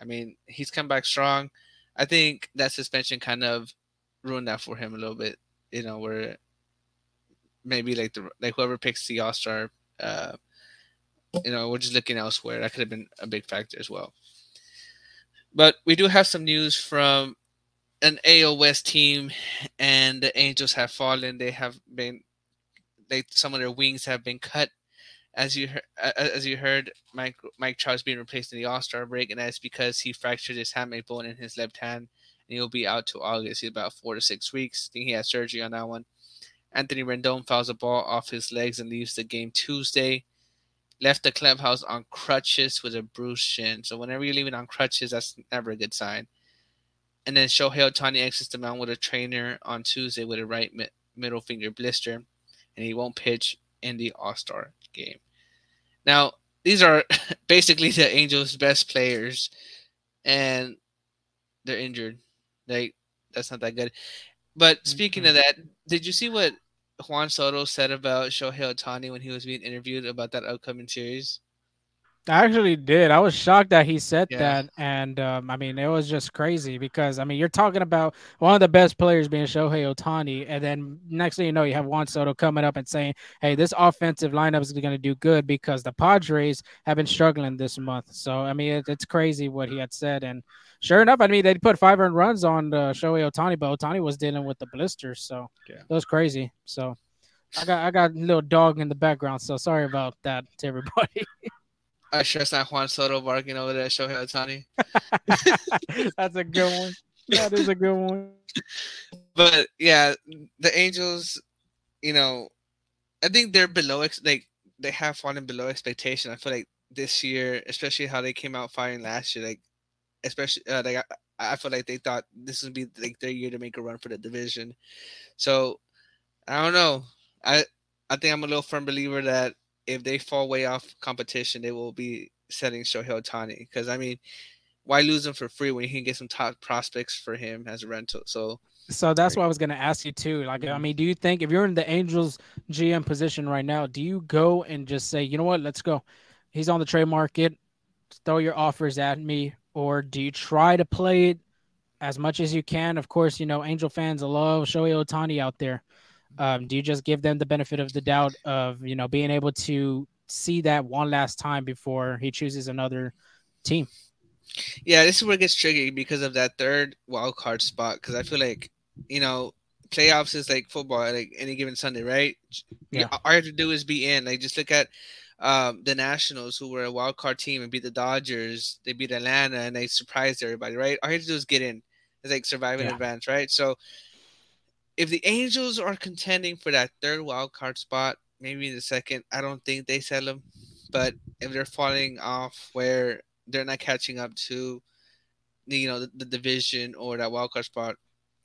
I mean, he's come back strong. I think that suspension kind of ruined that for him a little bit. You know, where maybe like the like whoever picks the All Star, uh, you know, we're just looking elsewhere. That could have been a big factor as well. But we do have some news from AL West team, and the Angels have fallen. They have been, they some of their wings have been cut as you as you heard, Mike Mike Trout's being replaced in the All Star break, and that's because he fractured his hamate bone in his left hand, and he'll be out to August. He's about four to six weeks. I think he had surgery on that one. Anthony Rendon fouls a ball off his legs and leaves the game Tuesday. Left the clubhouse on crutches with a bruised shin. So whenever you're leaving on crutches, that's never a good sign. And then Shohei Ohtani exits the mound with a trainer on Tuesday with a right mi- middle finger blister, and he won't pitch in the All Star game. Now, these are basically the Angels' best players, and they're injured. Like that's not that good. But speaking mm-hmm. of that, did you see what Juan Soto said about Shohei Ohtani when he was being interviewed about that upcoming series? I actually did. I was shocked that he said yeah. that, and um, I mean, it was just crazy because I mean, you're talking about one of the best players being Shohei Ohtani, and then next thing you know, you have Juan Soto coming up and saying, "Hey, this offensive lineup is going to do good because the Padres have been struggling this month." So I mean, it, it's crazy what he had said, and sure enough, I mean, they put five earned runs on uh, Shohei Ohtani, but Ohtani was dealing with the blisters, so yeah. it was crazy. So. I got I got a little dog in the background, so sorry about that to everybody. I sure it's not Juan Soto barking over there, Shohei Ohtani. That's a good one. That is a good one. But yeah, the Angels, you know, I think they're below ex- like they have fallen below expectation. I feel like this year, especially how they came out firing last year, like especially uh, like I, I feel like they thought this would be like their year to make a run for the division. So I don't know. I I think I'm a little firm believer that if they fall way off competition, they will be setting Shohei Ohtani. Because I mean, why lose him for free when you can get some top prospects for him as a rental? So so that's what I was going to ask you too. Like, I mean, do you think if you're in the Angels GM position right now, do you go and just say, you know what, let's go? He's on the trade market. Throw your offers at me, or do you try to play it as much as you can? Of course, you know Angel fans love Shohei Ohtani out there. Um, do you just give them the benefit of the doubt of you know being able to see that one last time before he chooses another team? Yeah, this is where it gets tricky because of that third wild card spot. Because I feel like you know playoffs is like football, like any given Sunday, right? Yeah. All you have to do is be in. Like just look at um, the Nationals, who were a wild card team and beat the Dodgers. They beat Atlanta and they surprised everybody, right? All you have to do is get in. It's like survive in yeah. advance, right? So if the Angels are contending for that third wild card spot, maybe the second, I don't think they sell them. But if they're falling off where they're not catching up to, you know, the, the division or that wild card spot,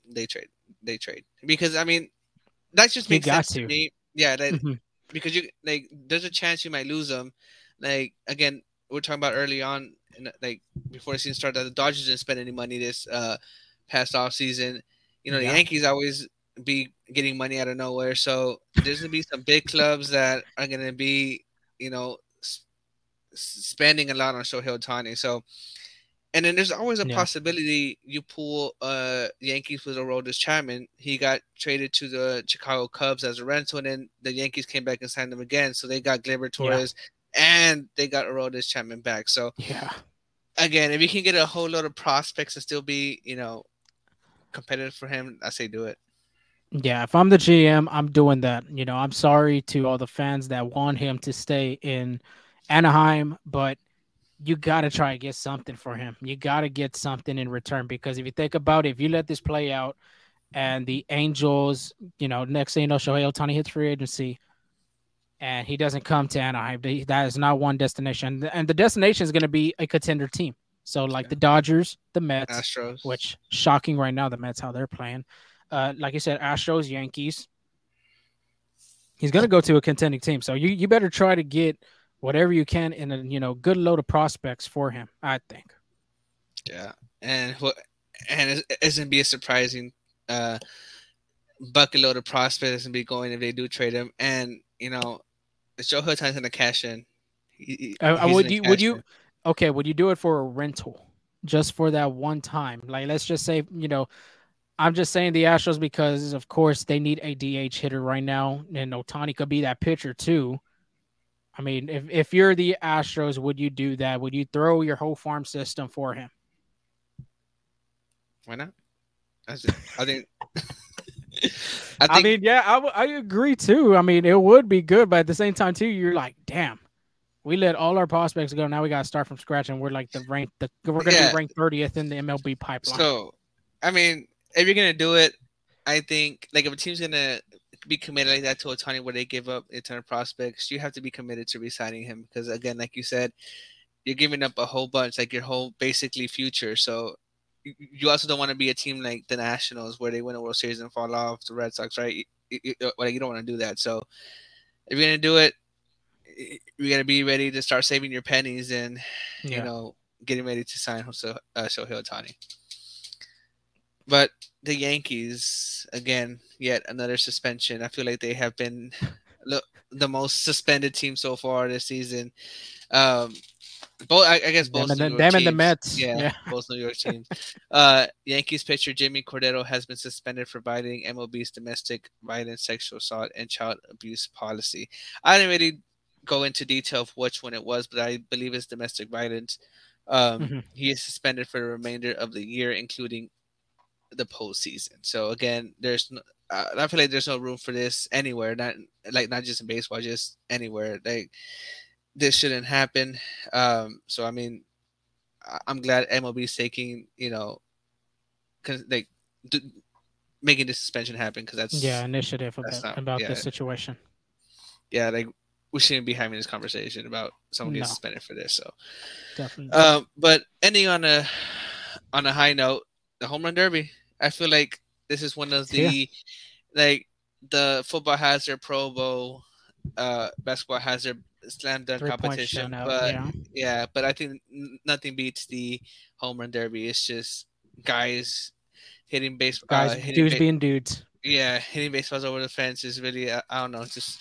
they trade. They trade because I mean, that just makes sense to. to. me. Yeah, that, mm-hmm. Because you like, there's a chance you might lose them. Like again, we are talking about early on, and like before the season started, that the Dodgers didn't spend any money this uh past off season. You know, yeah. the Yankees always be getting money out of nowhere. So there's gonna be some big clubs that are gonna be, you know, s- spending a lot on Shohei Ohtani. So, and then there's always a Yeah. possibility you pull uh Yankees with a Aroldis Chapman. He got traded to the Chicago Cubs as a rental, and then the Yankees came back and signed him again. So they got Gleyber Torres and they got Aroldis Chapman back. So Yeah. again, if you can get a whole lot of prospects and still be, you know, competitive for him, I say do it. Yeah, if I'm the GM, I'm doing that. You know, I'm sorry to all the fans that want him to stay in Anaheim, but you got to try and get something for him. You got to get something in return because if you think about it, if you let this play out and the Angels, you know, next thing you know, Shohei Ohtani hits free agency and he doesn't come to Anaheim, that is not one destination. And the destination is going to be a contender team. So, like the Dodgers, the Mets, Astros. which shocking right now the Mets how they're playing. Uh, like you said, Astros, Yankees. He's gonna go to a contending team, so you you better try to get whatever you can in a you know good load of prospects for him. I think. Yeah, and what and it isn't be a surprising uh bucket load of prospects and be going if they do trade him. And you know, Joe Hutton's gonna cash in. He- Uh, would you would you in. okay? Would you do it for a rental, just for that one time? Like let's just say you know. I'm just saying the Astros because, of course, they need a DH hitter right now, and Ohtani could be that pitcher too. I mean, if, if you're the Astros, would you do that? Would you throw your whole farm system for him? Why not? I think. I think. I I, mean, yeah, I, w- I agree too. I mean, it would be good, but at the same time, too, you're like, damn, we let all our prospects go. Now we got to start from scratch, and we're like the rank, the we're going to Yeah. be ranked 30th in the MLB pipeline. so. I mean, if you're gonna do it, I think like if a team's gonna be committed like that to Ohtani, where they give up a ton of prospects, you have to be committed to resigning him because again, like you said, you're giving up a whole bunch, like your whole basically future. So you- also don't want to be a team like the Nationals where they win a World Series and fall off the Red Sox, right? You, you, like you don't want to do that. So if you're gonna do it, you gotta be ready to start saving your pennies and yeah. you know getting ready to sign Jose, uh, Shohei Ohtani. But the Yankees, again, yet another suspension. I feel like they have been the most suspended team so far this season. Um, both, I, I guess, both Them New the, York them and the. Mets. Yeah, Yeah. both New York teams. Uh, Yankees pitcher Jimmy Cordero has been suspended for violating MLB's domestic violence, sexual assault, and child abuse policy. I didn't really go into detail of which one it was, but I believe it's domestic violence. Um, Mhm. He is suspended for the remainder of the year, including the postseason. So again, there's no, uh, I feel like there's no room for this anywhere. Not like not just in baseball, just anywhere. Like this shouldn't happen. Um, so I mean, I'm glad MLB is taking you know, cause like d- making the suspension happen because that's Yeah, initiative That's about, not- about yeah. this situation. yeah like we shouldn't be having this conversation about someone getting No. suspended for this. So, Definitely. um, but ending on a on a high note, the home run derby. I feel like this is one of Yeah. the like the football has their Pro Bowl, uh, basketball has their slam dunk competition, but yeah. yeah, but I think nothing beats the home run derby. It's just guys hitting base, Guys, uh, hitting dudes ba- being dudes. yeah, hitting baseballs over the fence is really uh, I don't know, it's just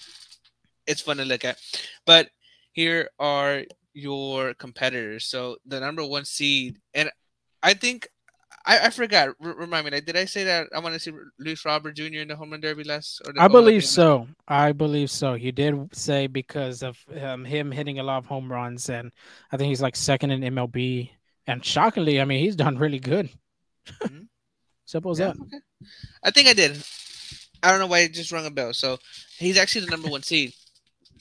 it's fun to look at. But here are your competitors. So the number one seed, and I think I, I forgot. R- remind me, did I say that I want to see Luis Robert Jr. in the home run derby last? Or the, I believe so. I believe so. You did say because of um, him hitting a lot of home runs, and I think he's like second in MLB. And shockingly, I mean, he's done really good. Mhm. Simple as Yeah, that. okay. I think I did. I don't know why it just rung a bell. So he's actually the number one seed.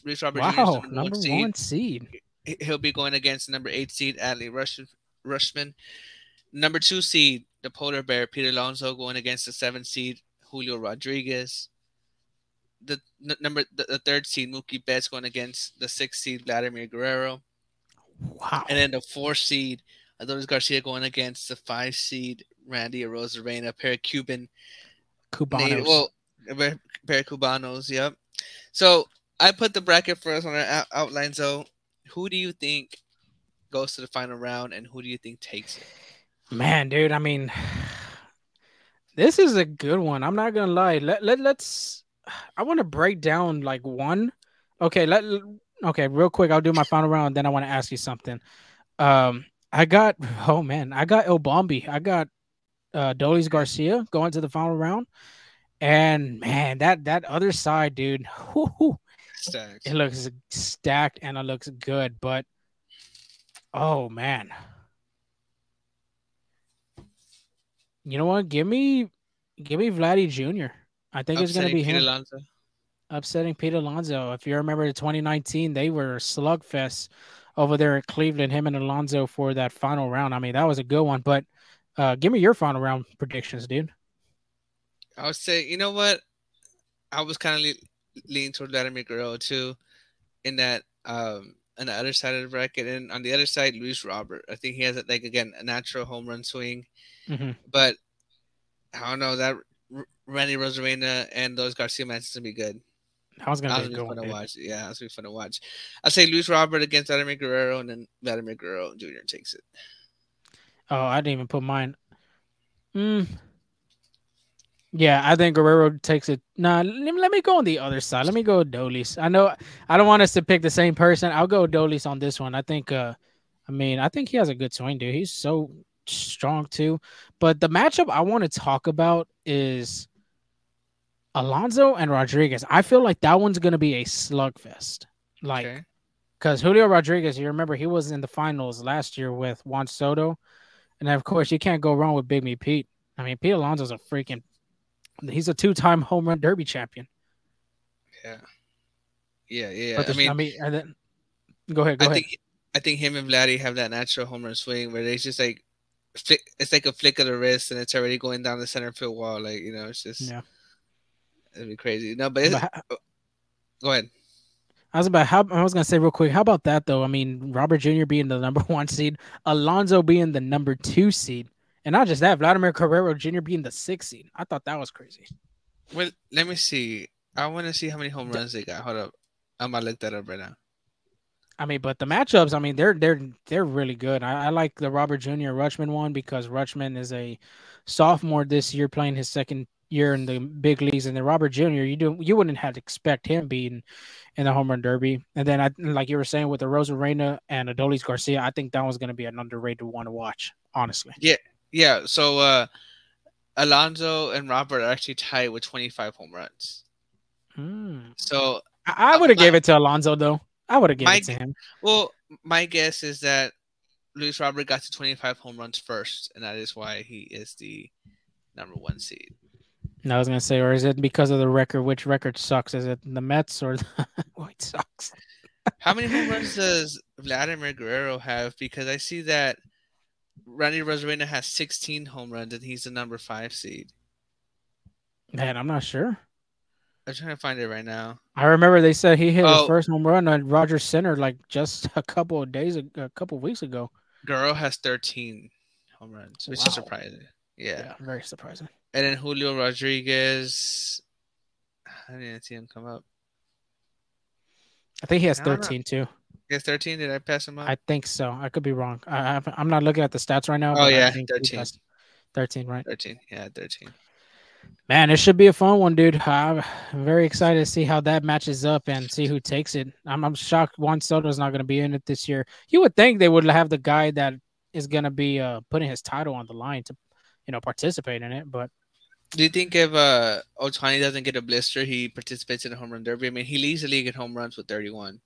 Luis Robert Jr. Wow, number, number one seed. seed. He- He'll be going against the number eight seed Adley Rush, Rutschman. Number two seed, the polar bear Peter Alonso, going against the seven seed Julio Rodriguez. The n- number the, the third seed Mookie Betts going against the sixth seed Vladimir Guerrero, Wow. and then the fourth seed Adolis Garcia going against the five seed Randy Arozarena, a pair of Cuban Cubanos. native, well, a pair pair of Cubanos. Yep. So I put the bracket for us on our out- outline. So who do you think goes to the final round, and who do you think takes it? Man, dude, I mean, This is a good one. I'm not gonna lie. Let let let's. I want to break down like one. Okay, let. Okay, real quick. I'll do my final round. Then I want to ask you something. Um, I got. Oh man, I got El Bombi. I got uh Dolis Garcia going to the final round, and man, that that other side, dude. whoo, it looks stacked and it looks good, but oh man. You know what? Give me give me Vladdy Jr. I think it's gonna be Pete him Alonso. upsetting Pete Alonso. If you remember the 2019, they were slugfest over there at Cleveland, him and Alonso for that final round. I mean, that was a good one, but uh give me your final round predictions, dude. I would say, you know what? I was kind of le- leaning toward Vladimir Guerrero too, in that um on the other side of the bracket, and on the other side, Luis Robert. I think he has like again a natural home run swing, Mhm. but I don't know that R- Randy Rosarena and those Garcia matches gonna be good. That was gonna That be was a gonna be fun to watch. Yeah, that's gonna be fun to watch. I say Luis Robert against Vladimir Guerrero, and then Vladimir Guerrero Jr. takes it. Oh, I didn't even put mine. Mm. Yeah, I think Guerrero takes it. Nah, let me, let me go on the other side. Let me go with Dolis. I know I don't want us to pick the same person. I'll go Dolis on this one. I think. Uh, I mean, I think he has a good swing, dude. He's so strong too. But the matchup I want to talk about is Alonso and Rodriguez. I feel like that one's gonna be a slugfest. Like Okay. because Julio Rodriguez, you remember he was in the finals last year with Juan Soto, and of course you can't go wrong with Big Me Pete. I mean, Pete Alonso's a freaking he's a two-time home run derby champion. Yeah. Yeah, yeah. But I mean, I mean, and then, go ahead, go I ahead. think I think him and Vladdy have that natural home run swing where they just like flick, it's like a flick of the wrist and it's already going down the center field wall. Like you know, it's just yeah, it'd be crazy. No, but, it's, But ho- oh, go ahead. I was about how I was gonna say real quick. How about that though? I mean, Robert Jr. being the number one seed, Alonso being the number two seed, and not just that, Vladimir Guerrero Jr. being the sixth seed. I thought that was crazy. Well, let me see. I want to see how many home runs they got. Hold up, I'm gonna look that up right now. I mean, but the matchups, I mean, they're they're they're really good. I, I like the Robert Jr. Rutschman one because Rutschman is a sophomore this year playing his second year in the big leagues, and then Robert Jr. You do you wouldn't have to expect him being in the home run derby. And then I like you were saying with the Rosa Reina and Adolis Garcia, I think that one's going to be an underrated one to watch. Honestly, Yeah, so uh Alonso and Robert are actually tied with 25 home runs. Hmm. So, I, I would have gave it to Alonso though. I would have given it to him. well, my guess is that Luis Robert got to 25 home runs first, and that is why he is the number one seed. No, I was gonna say, or is it because of the record? Which record sucks? Is it the Mets or the White Sox? How many home runs does Vladimir Guerrero have? Because I see that Randy Rosarena has 16 home runs, and he's the number five seed. Man, I'm not sure. I'm trying to find it right now. I remember they said he hit his Oh. first home run on Rogers Center like just a couple of days, a couple of weeks ago. Guerrero has 13 home runs, which is surprising. Yeah. Yeah, very surprising. And then Julio Rodriguez. I didn't see him come up. I think he has I don't know. 13 too. He 13. Did I pass him up? I think so. I could be wrong. I, I'm not looking at the stats right now. Oh, but I yeah, think 13. 13, right? 13. Yeah, 13. Man, it should be a fun one, dude. I'm very excited to see how that matches up and see who takes it. I'm, I'm shocked Juan Soto's not going to be in it this year. You would think they would have the guy that is going to be uh, putting his title on the line to, you know, participate in it. But Do you think if uh, Ohtani doesn't get a blister, he participates in the home run derby? I mean, he leads the league in home runs with 31.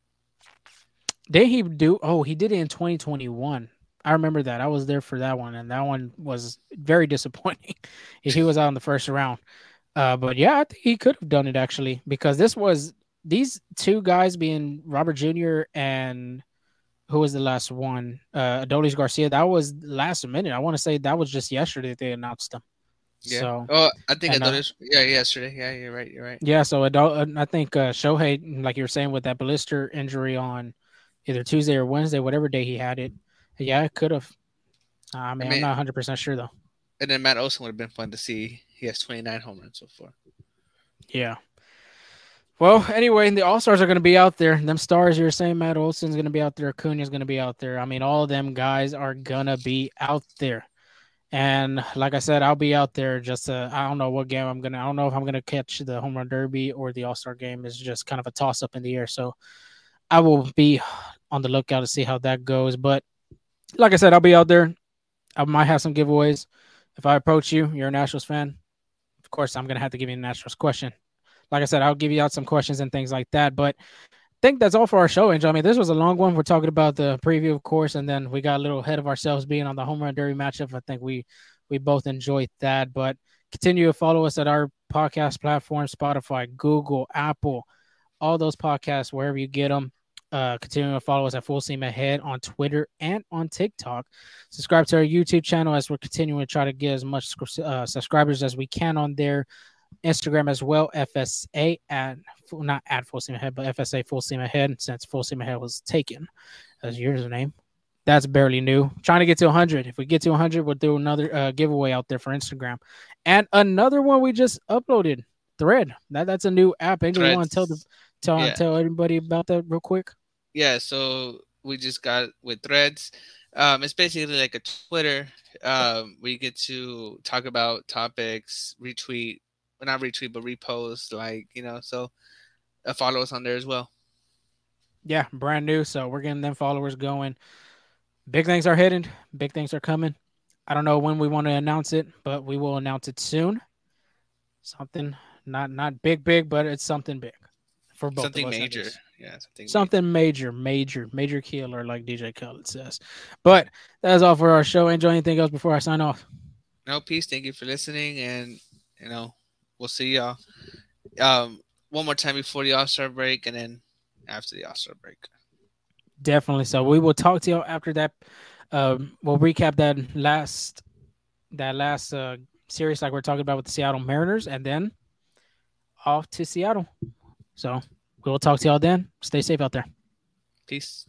Did he do? Oh, he did it in 2021. I remember that. I was there for that one, and that one was very disappointing. he was out in the first round. Uh, but yeah, I think he could have done it actually because this was these two guys being Robert Jr. and who was the last one? Uh, Adolis Garcia. That was last minute. I want to say that was just yesterday that they announced them. Yeah. So oh, I think and, I uh. Yeah, yesterday. Yeah, you're right. You're right. yeah, so Adol- I think uh, Shohei, like you were saying, with that blister injury on either Tuesday or Wednesday, whatever day he had it, yeah, it could have. I mean, I am not 100 percent sure though. And then Matt Olson would have been fun to see. He has 29 home runs so far. Yeah. Well, anyway, the All Stars are going to be out there. Them stars you're saying, Matt Olson's going to be out there. Acuna's going to be out there. I mean, all of them guys are going to be out there. And like I said, I'll be out there. Just uh, I don't know what game I'm gonna. I don't know if I'm gonna catch the home run derby or the All Star game. It's just kind of a toss up in the air. So I will be on the lookout to see how that goes. But like I said, I'll be out there. I might have some giveaways. If I approach you, you're a Nationals fan. Of course, I'm gonna have to give you a Nationals question. Like I said, I'll give you out some questions and things like that. But I think that's all for our show, Angel. I mean, this was a long one. We're talking about the preview, of course, and then we got a little ahead of ourselves being on the home run derby matchup. I think we we both enjoyed that. But continue to follow us at our podcast platform, Spotify, Google, Apple, all those podcasts, wherever you get them. Uh, continue to follow us at Full Steam Ahead on Twitter and on TikTok. Subscribe to our YouTube channel as we're continuing to try to get as much uh, subscribers as we can on there. Instagram as well, FSA at not at Full Steam Ahead, but FSA Full Steam Ahead since Full Steam Ahead was taken as your username. That's barely new. Trying to get to 100. If we get to 100, we'll do another uh, giveaway out there for Instagram. And another one we just uploaded, Thread. That that's a new app. To tell the tell yeah. tell everybody about that real quick? Yeah. So we just got with Threads. Um, it's basically like a Twitter. Um, we get to talk about topics, retweet well, not retweet, but repost, like you know. So uh, follow us on there as well. Yeah, brand new. So we're getting them followers going. Big things are hidden. Big things are coming. I don't know when we want to announce it, but we will announce it soon. Something not not big, big, but it's something big for both. Something of us, major. Yeah, something, something major. major, major, major killer, like DJ Khaled says. But that's all for our show. Enjoy anything else before I sign off? No, peace. Thank you for listening, and you know we'll see y'all um, one more time before the All Star break, and then after the All Star break. Definitely. So we will talk to y'all after that. Um, we'll recap that last that last uh, series, like we're talking about with the Seattle Mariners, and then off to Seattle. So we will talk to y'all then. Stay safe out there. Peace.